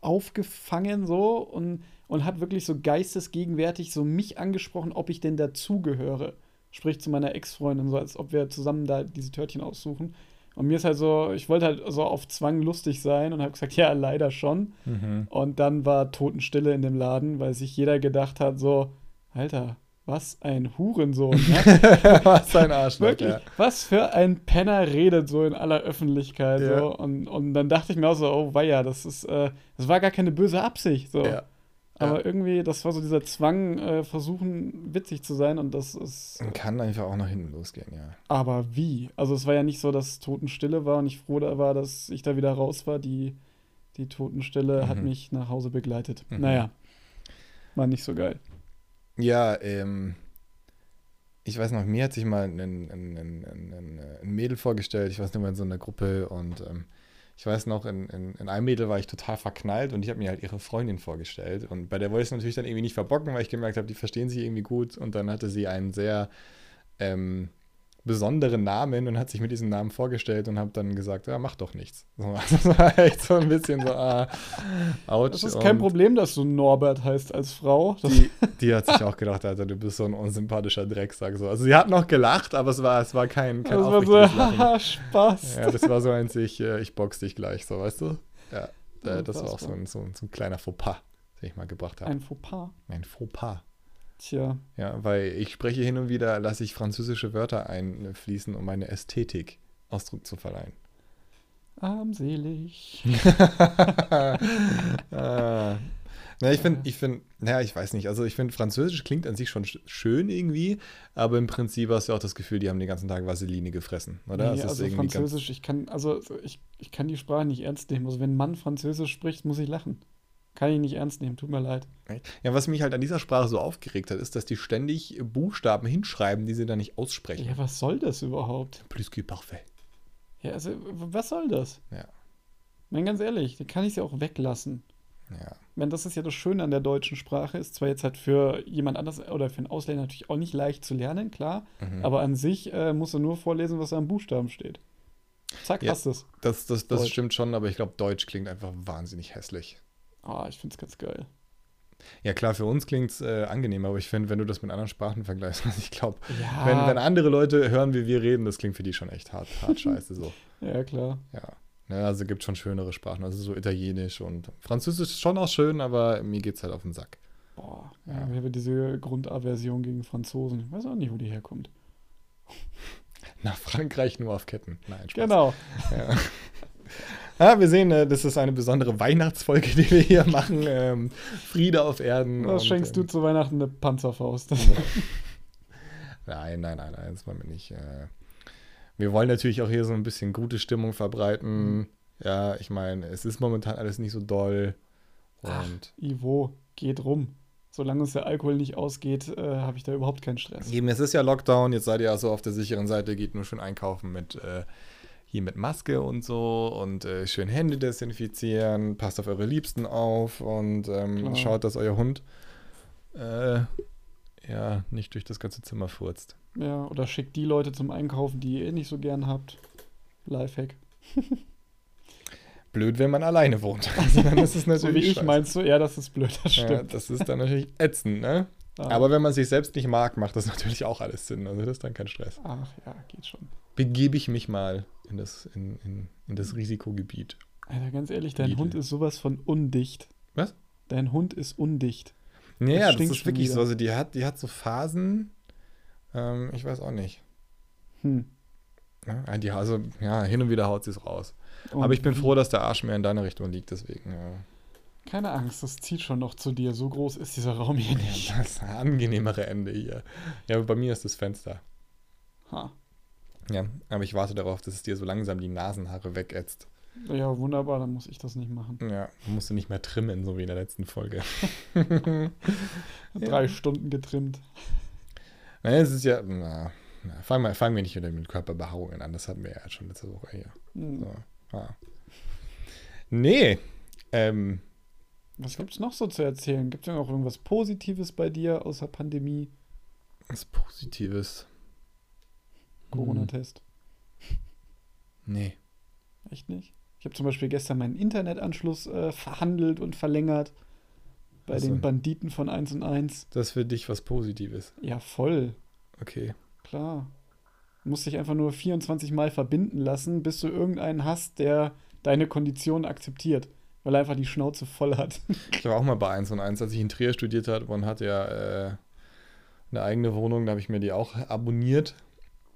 aufgefangen so und, und hat wirklich so geistesgegenwärtig so mich angesprochen, ob ich denn dazugehöre. Sprich zu meiner Ex-Freundin, so als ob wir zusammen da diese Törtchen aussuchen. Und mir ist halt so, ich wollte halt so auf Zwang lustig sein und habe gesagt, ja, leider schon. Mhm. Und dann war Totenstille in dem Laden, weil sich jeder gedacht hat, so, Alter, was ein Hurensohn. Ne? Was ein Arschloch, Wirklich, ja. was für ein Penner redet so in aller Öffentlichkeit. Ja. So. Und, und dann dachte ich mir auch so, oh weia, das ist, äh, das war gar keine böse Absicht. So. ja. Aber Ja. irgendwie, das war so dieser Zwang, äh, versuchen, witzig zu sein und das ist. Kann einfach auch nach hinten losgehen, ja. Aber wie? Also es war ja nicht so, dass Totenstille war und ich froh da war, dass ich da wieder raus war. Die, die Totenstille hat Mhm. mich nach Hause begleitet. Mhm. Naja, war nicht so geil. Ja, ähm, ich weiß noch, mir hat sich mal ein, ein, ein, ein Mädel vorgestellt, ich weiß nicht mehr in so einer Gruppe und ähm, ich weiß noch, in, in, in einem Mädel war ich total verknallt und ich habe mir halt ihre Freundin vorgestellt. Und bei der wollte ich es natürlich dann irgendwie nicht verbocken, weil ich gemerkt habe, die verstehen sich irgendwie gut. Und dann hatte sie einen sehr ähm, besonderen Namen und hat sich mit diesem Namen vorgestellt und habe dann gesagt, ja, mach doch nichts. So, das war echt so ein bisschen so, ah, ouch. Das ist kein Problem, dass du Norbert heißt als Frau. Die, die hat sich auch gedacht, Alter, du bist so ein unsympathischer Drecksack. So. Also sie hat noch gelacht, aber es war, es war kein, kein das war so, haha, Spaß. Ja, das war so eins, ich, äh, ich box dich gleich, so, weißt du? Ja, äh, das war auch so ein, so, ein, so ein kleiner Fauxpas, den ich mal gebracht habe. Ein Fauxpas. Ein Fauxpas. Tja, Ja, weil ich spreche hin und wieder, lasse ich französische Wörter einfließen, um meine Ästhetik Ausdruck zu verleihen. armselig. ah. Na, ich finde, ich finde, naja, ich weiß nicht. Also ich finde, Französisch klingt an sich schon sch- schön irgendwie, aber im Prinzip hast du auch das Gefühl, die haben den ganzen Tag Vaseline gefressen, oder? Nee, also Französisch, ich kann, also ich, ich kann die Sprache nicht ernst nehmen. Also wenn ein Mann Französisch spricht, muss ich lachen. Kann ich nicht ernst nehmen, tut mir leid. Ja, was mich halt an dieser Sprache so aufgeregt hat, ist, dass die ständig Buchstaben hinschreiben, die sie dann nicht aussprechen. Ja, was soll das überhaupt? Plus que parfait. Ja, also was soll das? Ja. Mein ganz ehrlich, dann kann ich ja auch weglassen. Ja. Wenn das ist ja das Schöne an der deutschen Sprache, ist zwar jetzt halt für jemand anders oder für einen Ausländer natürlich auch nicht leicht zu lernen, klar, Mhm. aber an sich äh, musst du nur vorlesen, was da am Buchstaben steht. Zack, Ja. hast es. Das, das, das Deutsch. stimmt schon, aber ich glaube, Deutsch klingt einfach wahnsinnig hässlich. Ah, ich find's ganz geil. Ja, klar, für uns klingt es äh, angenehm, aber ich finde, wenn du das mit anderen Sprachen vergleichst, also ich glaube, Ja, wenn, wenn andere Leute hören, wie wir reden, das klingt für die schon echt hart, hart scheiße so. ja klar. Ja. ja also gibt schon schönere Sprachen, also so Italienisch und Französisch ist schon auch schön, aber mir geht's halt auf den Sack. Boah, ja. wir haben diese Grundaversion gegen Franzosen. Ich weiß auch nicht, wo die herkommt. Nach Frankreich nur auf Ketten. Nein, Spaß. Genau. Ja. Ja, wir sehen, äh, das ist eine besondere Weihnachtsfolge, die wir hier machen. Ähm, Friede auf Erden. Was und, schenkst du ähm, zu Weihnachten eine Panzerfaust? nein, nein, nein, nein, das wollen wir nicht. Äh, wir wollen natürlich auch hier so ein bisschen gute Stimmung verbreiten. Mhm. Ja, ich meine, es ist momentan alles nicht so doll. Und Ach, Ivo, geht rum. Solange uns der Alkohol nicht ausgeht, äh, habe ich da überhaupt keinen Stress. Eben, es ist ja Lockdown, jetzt seid ihr also auf der sicheren Seite, geht nur schön einkaufen mit äh, hier mit Maske und so und äh, schön Hände desinfizieren, passt auf eure Liebsten auf und ähm, schaut, dass euer Hund äh, ja nicht durch das ganze Zimmer furzt. Ja, oder schickt die Leute zum Einkaufen, die ihr eh nicht so gern habt. Lifehack. blöd, wenn man alleine wohnt. Also dann ist es natürlich so wie ich scheiße. meinst du, ja, das ist blöd, das stimmt. Ja, das ist dann natürlich ätzend, ne? Ah. Aber wenn man sich selbst nicht mag, macht das natürlich auch alles Sinn. Also das ist dann kein Stress. Ach ja, geht schon. Begebe ich mich mal in das, in, in, in das Risikogebiet. Alter, ganz ehrlich, dein Lidl. Hund ist sowas von undicht. Was? Dein Hund ist undicht. Naja, das, das ist wirklich wieder. so. Also die hat, die hat so Phasen, ähm, ich weiß auch nicht. Hm. Ja, die, also, ja, hin und wieder haut sie es raus. Und Aber ich bin froh, dass der Arsch mehr in deine Richtung liegt, deswegen, ja. Keine Angst, das zieht schon noch zu dir. So groß ist dieser Raum hier nicht. Das angenehmere Ende hier. Ja, bei mir ist das Fenster. Ha. Ja, aber ich warte darauf, dass es dir so langsam die Nasenhaare wegätzt. Ja, wunderbar, dann muss ich das nicht machen. Ja, musst du nicht mehr trimmen, so wie in der letzten Folge. Drei ja. Stunden getrimmt. Naja, es ist ja, na, na, fangen, wir, fangen wir nicht wieder mit Körperbehaarungen an, das hatten wir ja schon letzte Woche hier. Mhm. So, ah. Nee, ähm, was gibt es noch so zu erzählen? Gibt es noch irgendwas Positives bei dir außer Pandemie? Was Positives? Corona-Test. Nee. Echt nicht? Ich habe zum Beispiel gestern meinen Internetanschluss äh, verhandelt und verlängert. Bei also, den Banditen von 1 und 1. Das ist für dich was Positives. Ja, voll. Okay. Klar. Du musst dich einfach nur 24 Mal verbinden lassen, bis du irgendeinen hast, der deine Konditionen akzeptiert weil er einfach die Schnauze voll hat. Ich war auch mal bei 1 und 1, als ich in Trier studiert habe und hatte ja äh, eine eigene Wohnung, da habe ich mir die auch abonniert.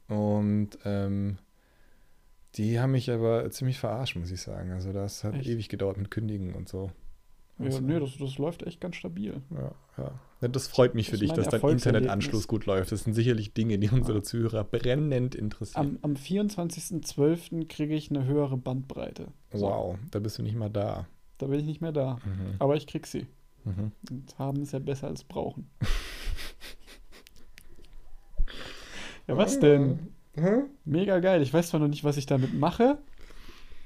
Und ähm, die haben mich aber ziemlich verarscht, muss ich sagen. Also das hat echt? ewig gedauert mit Kündigen und so. Ja, also, nee, das, das läuft echt ganz stabil. Ja, ja. Das freut mich das für dich, dass dein Internetanschluss gut läuft. Das sind sicherlich Dinge, die unsere ja. Zuhörer brennend interessieren. Am, am 24.12. kriege ich eine höhere Bandbreite. Wow, da bist du nicht mal da. Da bin ich nicht mehr da. Mhm. Aber ich krieg sie. Mhm. Und haben ist ja besser als brauchen. ja, was denn? Mhm. Mega geil. Ich weiß zwar noch nicht, was ich damit mache,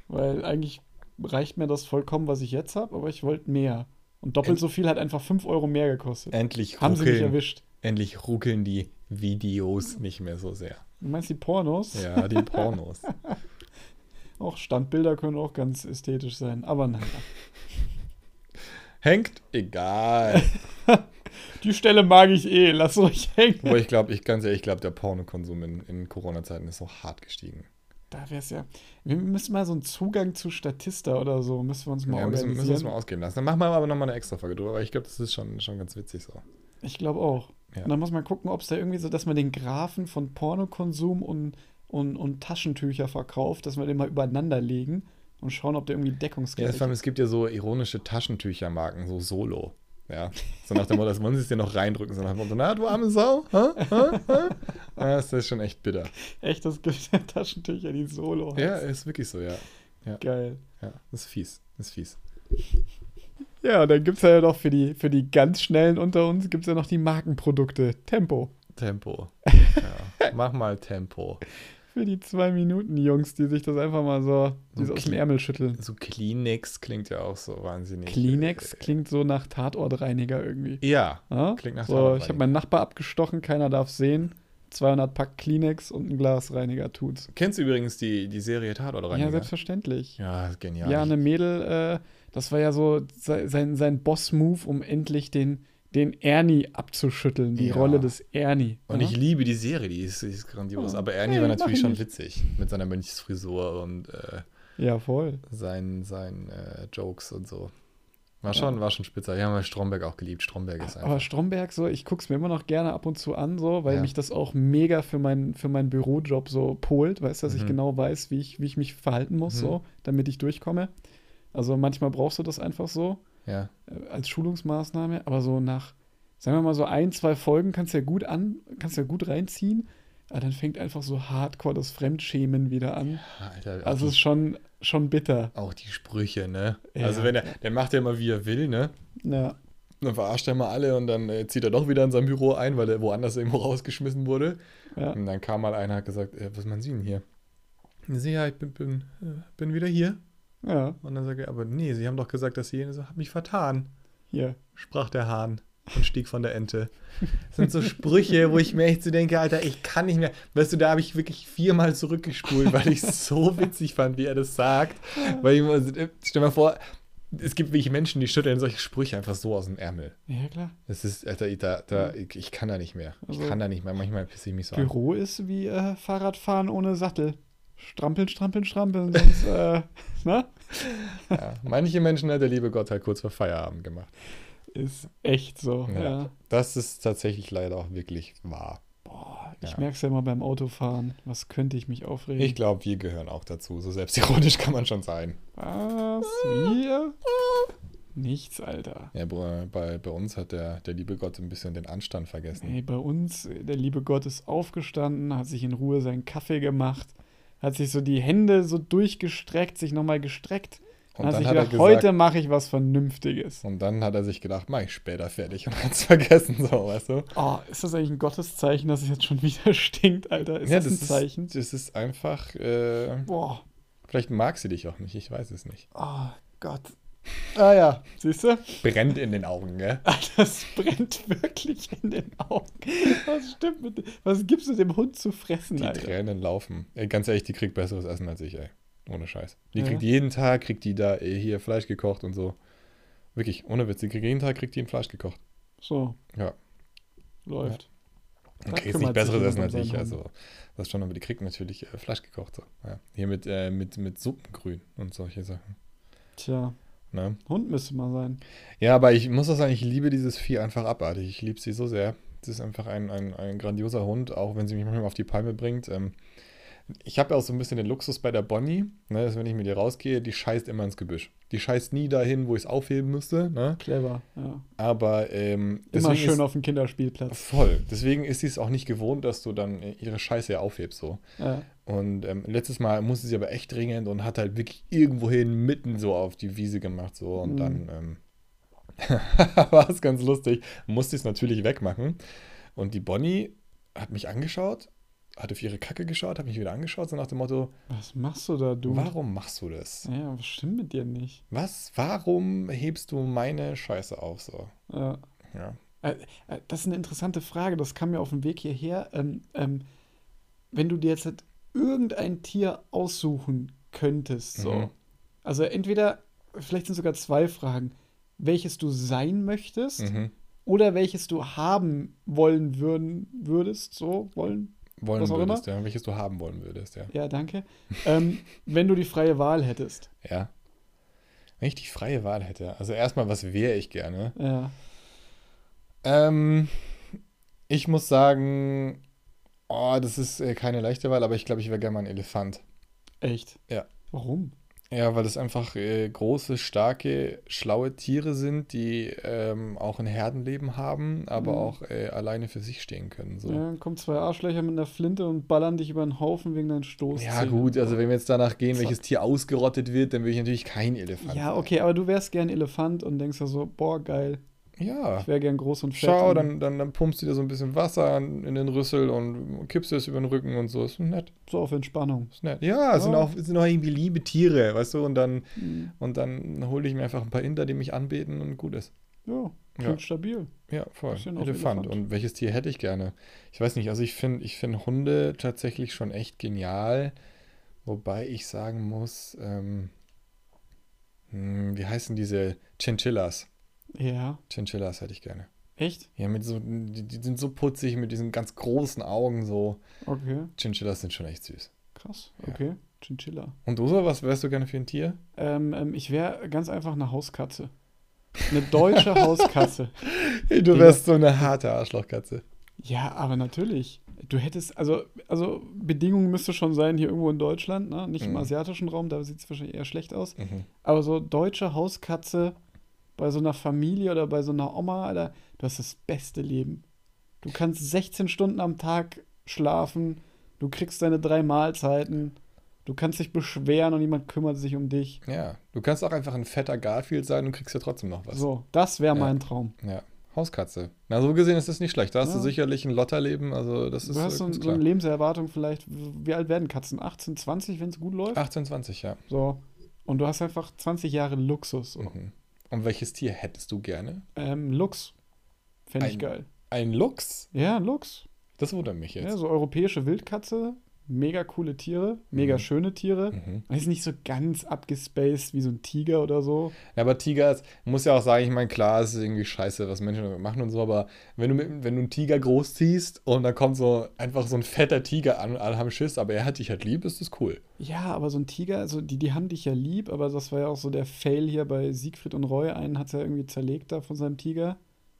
weil eigentlich reicht mir das vollkommen, was ich jetzt habe, aber ich wollte mehr. Und doppelt End so viel hat einfach 5 Euro mehr gekostet. Endlich Haben ruckeln, sie mich erwischt. Endlich ruckeln die Videos nicht mehr so sehr. Du meinst die Pornos? Ja, die Pornos. auch Standbilder können auch ganz ästhetisch sein, aber naja. Hängt? Egal. die Stelle mag ich eh, lass ruhig hängen. Aber ich glaube, ich ganz ehrlich, ich glaube, der Pornokonsum in, in Corona-Zeiten ist so hart gestiegen. Da wäre es ja. Wir müssen mal so einen Zugang zu Statista oder so, müssen wir uns mal ja, organisieren. Müssen, müssen wir uns mal ausgehen lassen. Dann machen wir aber nochmal eine extra Folge drüber, aber ich glaube, das ist schon, schon ganz witzig so. Ich glaube auch. Ja. Und dann muss man gucken, ob es da irgendwie so, dass man den Graphen von Pornokonsum und, und, und Taschentücher verkauft, dass wir den mal übereinander legen und schauen, ob der irgendwie deckungsgleich ist. Ja, es gibt ja so ironische Taschentüchermarken, so Solo. Ja, so nach dem Motto, das wollen sie es dir noch reindrücken, so nach dem Motto, na, du arme Sau, ha? Ha? Ha? Das ist schon echt bitter. Echt, das gibt ja Taschentücher, die Solo hast. Ja, ist wirklich so, ja. ja. Geil. Ja, das ist fies, das ist fies. Ja, und dann gibt es ja noch für die, für die ganz Schnellen unter uns, gibt es ja noch die Markenprodukte. Tempo. Tempo. Ja. Mach mal Tempo für die zwei Minuten Jungs, die sich das einfach mal so, so aus dem Ärmel schütteln. So Kleenex klingt ja auch so wahnsinnig. Kleenex äh, klingt so nach Tatortreiniger irgendwie. Ja, ja? klingt nach so, Tatortreiniger. Ich habe meinen Nachbar abgestochen, keiner darf sehen. 200 Pack Kleenex und ein Glasreiniger tut's. Kennst du übrigens die, die Serie Tatortreiniger? Ja, selbstverständlich. Ja, genial. Ja, eine Mädel, äh, das war ja so sein, sein Boss-Move, um endlich den den Ernie abzuschütteln, die ja. Rolle des Ernie. Und ja? ich liebe die Serie, die ist, die ist grandios. Ja. Aber Ernie war natürlich schon witzig mit seiner Mönchsfrisur und äh, ja, voll. seinen, seinen äh, Jokes und so. War schon, war schon spitze. Ja, haben wir Stromberg auch geliebt. Stromberg ist einfach. Aber Stromberg, so, ich gucke es mir immer noch gerne ab und zu an, so, weil Ja. mich das auch mega für, mein, für meinen Bürojob so polt, weißt du, dass ich Mhm. genau weiß, wie ich, wie ich mich verhalten muss, Mhm. so, damit ich durchkomme. Also manchmal brauchst du das einfach so ja. äh, als Schulungsmaßnahme, aber so nach, sagen wir mal, so ein, zwei Folgen kannst du ja gut an, kannst du ja gut reinziehen, aber dann fängt einfach so hardcore das Fremdschämen wieder an. Alter, auch, Also es ist schon, schon bitter. auch die Sprüche, ne? Ja. Also wenn er, der macht ja immer wie er will, ne? Ja. Dann verarscht er mal alle und dann äh, zieht er doch wieder in sein Büro ein, weil er woanders irgendwo rausgeschmissen wurde. Ja. Und dann kam mal einer und hat gesagt, äh, was Sie denn hier? So, ja, ich bin, bin, äh, bin wieder hier. Ja. Und dann sagt er, aber nee, Sie haben doch gesagt, dass Sie. Ich so, hab mich vertan, Hier. sprach der Hahn und stieg von der Ente. Das sind so Sprüche, wo ich mir echt so denke, Alter, ich kann nicht mehr. Weißt du, da habe ich wirklich viermal zurückgespult, weil ich es so witzig fand, wie er das sagt. Weil ich immer, so- stell mal vor, es gibt wirklich Menschen, die schütteln solche Sprüche einfach so aus dem Ärmel. Ja, klar. Das ist, Alter, ich- da, da, ich, ich kann da nicht mehr. Ich Also- kann da nicht mehr. Manchmal pisse ich mich so an. Büro ist wie äh, Fahrradfahren ohne Sattel. Strampeln, strampeln, strampeln, sonst, äh, ne? Ja, manche Menschen hat der liebe Gott halt kurz vor Feierabend gemacht. Ist echt so, Ja. ja. Das ist tatsächlich leider auch wirklich wahr. Boah, ich Ja. merke es ja immer beim Autofahren. Was könnte ich mich aufregen? Ich glaube, wir gehören auch dazu. So selbstironisch kann man schon sein. Was? Wir? Nichts, Alter. Ja, bei, bei, uns hat der, der liebe Gott ein bisschen den Anstand vergessen. Ey, bei uns, der liebe Gott ist aufgestanden, hat sich in Ruhe seinen Kaffee gemacht, hat sich so die Hände so durchgestreckt, sich nochmal gestreckt. Und hat dann sich hat er gedacht, gesagt, heute mache ich was Vernünftiges. und dann hat er sich gedacht, mach ich später fertig und hat es vergessen, so, weißt du? Oh, ist das eigentlich ein Gotteszeichen, dass es jetzt schon wieder stinkt, Alter? Ist ja, das, ein Zeichen? Ist, das ist einfach, äh, Boah, vielleicht mag sie dich auch nicht, ich weiß es nicht. oh Gott. Ah ja, siehst du? Brennt in den Augen, gell? Das brennt wirklich in den Augen. Was stimmt mit dem? Was gibst du dem Hund zu fressen, Die Alter? Tränen laufen. Ey, ganz ehrlich, die kriegt besseres Essen als ich, ey. Ohne Scheiß. Die Ja. kriegt jeden Tag, kriegt die da ey, hier Fleisch gekocht und so. Wirklich, ohne Witz. Die kriegt jeden Tag, kriegt die ein Fleisch gekocht. So. Ja. Läuft. Und Da kriegt nicht kümmert sich besseres Essen als ich. Also, das schon, aber die kriegt natürlich äh, Fleisch gekocht. So. Ja. Hier mit, äh, mit, mit Suppengrün und solche Sachen. Tja, Ne? Hund müsste mal sein. Ja, aber ich muss auch sagen, ich liebe dieses Vieh einfach abartig. Ich liebe sie so sehr. Es ist einfach ein, ein, ein grandioser Hund, auch wenn sie mich manchmal auf die Palme bringt. Ähm, ich habe ja auch so ein bisschen den Luxus bei der Bonnie, ne, dass wenn ich mit ihr rausgehe, die scheißt immer ins Gebüsch. Die scheißt nie dahin, wo ich es aufheben müsste. Ne? Clever, ja. Aber ähm, Immer schön ist, auf dem Kinderspielplatz. voll. Deswegen ist sie es auch nicht gewohnt, dass du dann äh, ihre Scheiße ja aufhebst. So. Ja. Und ähm, letztes Mal musste sie aber echt dringend und hat halt wirklich irgendwohin mitten so auf die Wiese gemacht. So. Und Mhm. dann ähm, war es ganz lustig. Musste ich es natürlich wegmachen. Und die Bonnie hat mich angeschaut, hat auf ihre Kacke geschaut, hat mich wieder angeschaut, so nach dem Motto: Was machst du da, du? Warum machst du das? Ja, was stimmt mit dir nicht? Was? Warum hebst du meine Scheiße auf? So. Ja. Ja. Äh, äh, Das ist eine interessante Frage, das kam mir auf dem Weg hierher. Ähm, ähm, wenn du dir jetzt halt irgendein Tier aussuchen könntest, so. Mhm. Also entweder, vielleicht sind sogar zwei Fragen, welches du sein möchtest Mhm. oder welches du haben wollen würden, würdest, so wollen. Wollen würdest, ja. Welches du haben wollen würdest, ja. Ja, danke. ähm, wenn du die freie Wahl hättest. Ja. Wenn ich die freie Wahl hätte. Also erstmal, was wäre ich gerne? Ja. Ähm, ich muss sagen, oh, das ist äh, keine leichte Wahl, aber ich glaube, ich wäre gerne mal ein Elefant. Echt? Ja. Warum? Ja, weil das einfach äh, große, starke, schlaue Tiere sind, die ähm, auch ein Herdenleben haben, aber Mhm. auch äh, alleine für sich stehen können. So. Ja, dann kommen zwei Arschlöcher mit einer Flinte und ballern dich über den Haufen wegen deinen Stoß. Ja, gut, also wenn wir jetzt danach gehen, Zack. welches Tier ausgerottet wird, dann will ich natürlich kein Elefant. Ja, sein. okay, aber du wärst gern Elefant und denkst ja so, boah, geil. Ja. Ich wäre gern groß und fett. Schau, dann, dann, dann pumpst du dir so ein bisschen Wasser in den Rüssel und kippst es über den Rücken und so. Ist nett. So auf Entspannung. Ist nett. Ja, es sind Ja. auch, es sind auch irgendwie liebe Tiere, weißt du, und dann, Hm. und dann hole ich mir einfach ein paar Inder, die mich anbeten und gut ist. Ja, klingt Ja. stabil. Ja, voll. Elefant. Elefant. Und welches Tier hätte ich gerne? Ich weiß nicht, also ich finde ich find Hunde tatsächlich schon echt genial, wobei ich sagen muss, ähm, hm, wie heißen diese Chinchillas? Ja, Chinchillas hätte ich gerne. echt? Ja, mit so, die, die sind so putzig, mit diesen ganz großen Augen so. Okay, Chinchillas sind schon echt süß. krass. Ja. Okay, Chinchilla. Und du so, was wärst du gerne für ein Tier? Ähm, ähm, ich wäre ganz einfach eine Hauskatze. Eine deutsche Hauskatze. Hey, du wärst so eine harte Arschlochkatze. Ja, aber natürlich. Du hättest, also, also Bedingungen müsste schon sein, hier irgendwo in Deutschland, ne? nicht im Mhm. asiatischen Raum, da sieht es wahrscheinlich eher schlecht aus. Mhm. Aber so deutsche Hauskatze bei so einer Familie oder bei so einer Oma, Alter, du hast das beste Leben. Du kannst 16 Stunden am Tag schlafen, du kriegst deine drei Mahlzeiten, du kannst dich beschweren und niemand kümmert sich um dich. Ja, du kannst auch einfach ein fetter Garfield sein und kriegst ja trotzdem noch was. So, das wäre Ja. mein Traum. Ja, Hauskatze. Na, so gesehen ist das nicht schlecht. Da hast Ja. du sicherlich ein Lotterleben, also das ist Du hast äh, so, ganz so eine Lebenserwartung vielleicht, wie alt werden Katzen? 18, 20, wenn es gut läuft? 18, 20, ja. So. Und du hast einfach 20 Jahre Luxus. So. Mhm. Und welches Tier hättest du gerne? Ähm, Lux. Fände ich Ein- geil. Ein Luchs? Ja, Lux. Das wundert mich jetzt. Ja, so europäische Wildkatze. Mega coole Tiere. Mega Mhm. schöne Tiere. Mhm. Ist nicht so ganz abgespaced wie so ein Tiger oder so. Ja, aber Tiger, ist- muss ja auch sagen, ich meine, klar, es ist irgendwie scheiße, was Menschen damit machen und so, aber wenn du, mit, wenn du einen Tiger großziehst und da kommt so einfach so ein fetter Tiger an und alle haben Schiss, aber er hat dich halt lieb, ist das cool. Ja, aber so ein Tiger, also die, die haben dich ja lieb, aber das war ja auch so der Fail hier bei Siegfried und Roy. Einen hat ja irgendwie zerlegt da von seinem Tiger.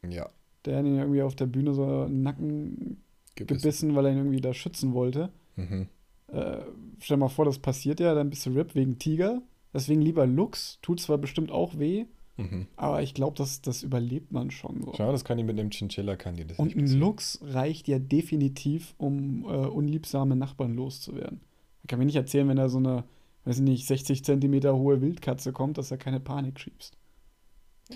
Ja, Der hat ihn ja irgendwie auf der Bühne so in den Nacken gebissen. gebissen, weil er ihn irgendwie da schützen wollte. Mhm. Äh, stell mal vor, das passiert ja, dann bist du RIP wegen Tiger. Deswegen lieber Lux. Tut zwar bestimmt auch weh, Mhm. aber ich glaube, das, das überlebt man schon so. Schau, das kann die mit dem Chinchilla, kann die das Und ein. Lux reicht ja definitiv, um äh, unliebsame Nachbarn loszuwerden. Er kann mir nicht erzählen, wenn da so eine, weiß ich nicht, 60 Zentimeter hohe Wildkatze kommt, dass er keine Panik schiebst.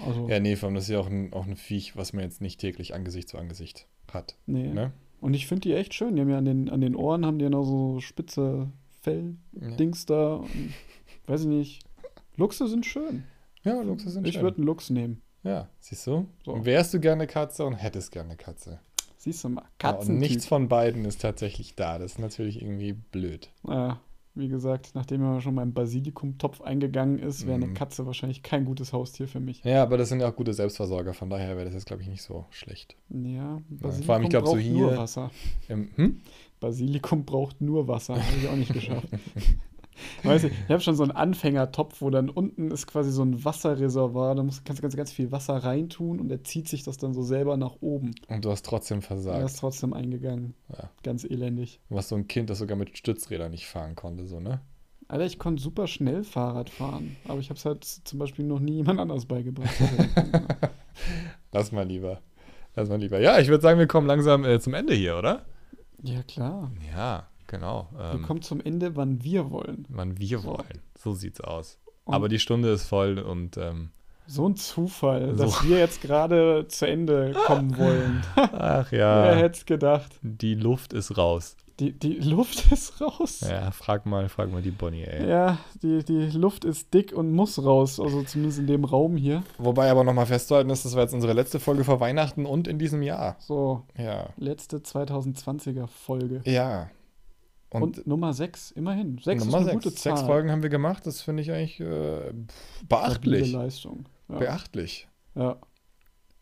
Also, Ja, nee, vor allem, das ist ja auch ein, auch ein Viech, was man jetzt nicht täglich Angesicht zu Angesicht hat. nee. Ne? Und ich finde die echt schön. Die haben ja an den, an den Ohren, haben die ja noch so spitze Fell-Dings Ja. da. Und, weiß ich nicht. Luchse sind schön. ja, Luchse sind Ich schön. würde einen Luchs nehmen. Ja, siehst du? So. Wärst du gerne Katze und hättest gerne Katze. Siehst du mal. Ja, und Katzen. nichts von beiden ist tatsächlich da. Das ist natürlich irgendwie blöd. Ja, wie gesagt, nachdem er schon mal im Basilikum-Topf eingegangen ist, wäre eine Mhm. Katze wahrscheinlich kein gutes Haustier für mich. Ja, aber das sind ja auch gute Selbstversorger, von daher wäre das jetzt, glaube ich, nicht so schlecht. Ja, Basilikum vor allem, ich glaub, so braucht hier- nur Wasser. Ähm, hm? Basilikum braucht nur Wasser. Habe ich auch nicht geschafft. Weißt du, ich habe schon so einen Anfängertopf, wo dann unten ist quasi so ein Wasserreservoir. Da musst, kannst du ganz, ganz viel Wasser reintun und er zieht sich das dann so selber nach oben. Und du hast trotzdem Er versagt. ist trotzdem eingegangen. Ja. Ganz elendig. Du warst so ein Kind, das sogar mit Stützrädern nicht fahren konnte, so, ne? Alter, ich konnte super schnell Fahrrad fahren, aber ich habe es halt zum Beispiel noch nie jemand anders beigebracht. Lass mal lieber. Lass mal lieber. Ja, ich würde sagen, wir kommen langsam äh, zum Ende hier, oder? ja, klar. Ja, genau. Wir Ähm, kommen zum Ende, wann wir wollen. wann wir So. wollen. So sieht's aus. Und Aber die Stunde ist voll und ähm, so ein Zufall, So. dass wir jetzt gerade zu Ende kommen wollen. ach Wer ja, hätte es gedacht? die Luft ist raus. Die, die Luft ist raus. Ja, frag mal, frag mal die Bonnie, ey. Ja, die, die Luft ist dick und muss raus. Also zumindest in dem Raum hier. Wobei aber nochmal festzuhalten ist, das war jetzt unsere letzte Folge vor Weihnachten und in diesem Jahr. So, Ja. letzte 2020er Folge. Ja. Und, Und, Nummer 6, immerhin. 6 Nummer ist eine sechs. gute Zahl. Sechs Folgen haben wir gemacht, das finde ich eigentlich äh, pff, Stabile beachtlich. Leistung. Ja. Beachtlich. ja.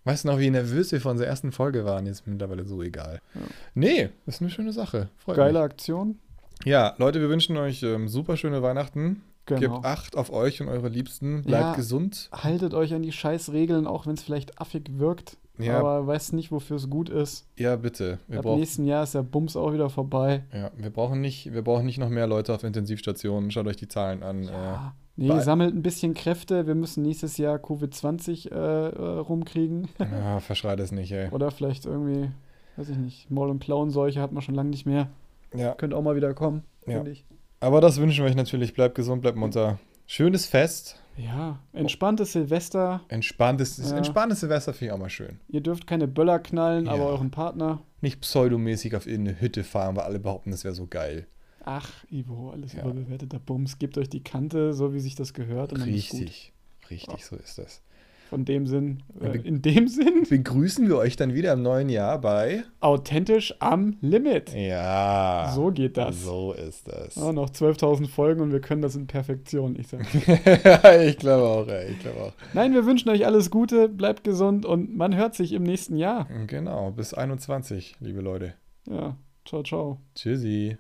Weißt du noch, wie nervös wir vor unserer ersten Folge waren? Jetzt mittlerweile so egal. Ja. Nee, ist eine schöne Sache. Freut Geile Aktion. mich. Ja, Leute, wir wünschen euch ähm, super schöne Weihnachten. Genau. Gebt Acht auf euch und eure Liebsten. Bleibt Ja. gesund. Haltet euch an die Scheißregeln, auch wenn es vielleicht affig wirkt. Ja. Aber weiß nicht, wofür es gut ist. Ja, bitte. Wir Ab brauchen, nächsten Jahr ist der Bums auch wieder vorbei. ja, wir, brauchen nicht, wir brauchen nicht noch mehr Leute auf Intensivstationen. Schaut euch die Zahlen an. Ja. Nee, bei- sammelt ein bisschen Kräfte. Wir müssen nächstes Jahr Covid-20 äh, äh, rumkriegen. Äh, ja, verschreit es nicht, ey. Oder vielleicht irgendwie, weiß ich nicht, Maul- und Klauenseuche hat man schon lange nicht mehr. Ja. Könnte auch mal wieder kommen, Ja. finde ich. Aber das wünschen wir euch natürlich. Bleibt gesund, bleibt munter. Schönes Fest. Ja, entspanntes Silvester. Entspanntes, Ja. entspanntes Silvester finde ich auch mal schön. Ihr dürft keine Böller knallen, Ja. aber euren Partner. Nicht pseudomäßig auf irgendeine Hütte fahren, weil alle behaupten, das wäre so geil. Ach, Ivo, alles Ja. überbewerteter Bums. Gebt euch die Kante, so wie sich das gehört. Und dann ist gut. Richtig. Richtig, so ist das. Von dem Sinn, äh, in dem Sinn, Begrüßen wir euch dann wieder im neuen Jahr bei. authentisch am Limit. Ja. So geht das. So ist das. Ja, noch 12.000 Folgen und wir können das in Perfektion, ich ich glaube auch, ey. Ich glaube auch. Nein, wir wünschen euch alles Gute, bleibt gesund und man hört sich im nächsten Jahr. Genau. Bis 21, liebe Leute. Ja, ciao, ciao. Tschüssi.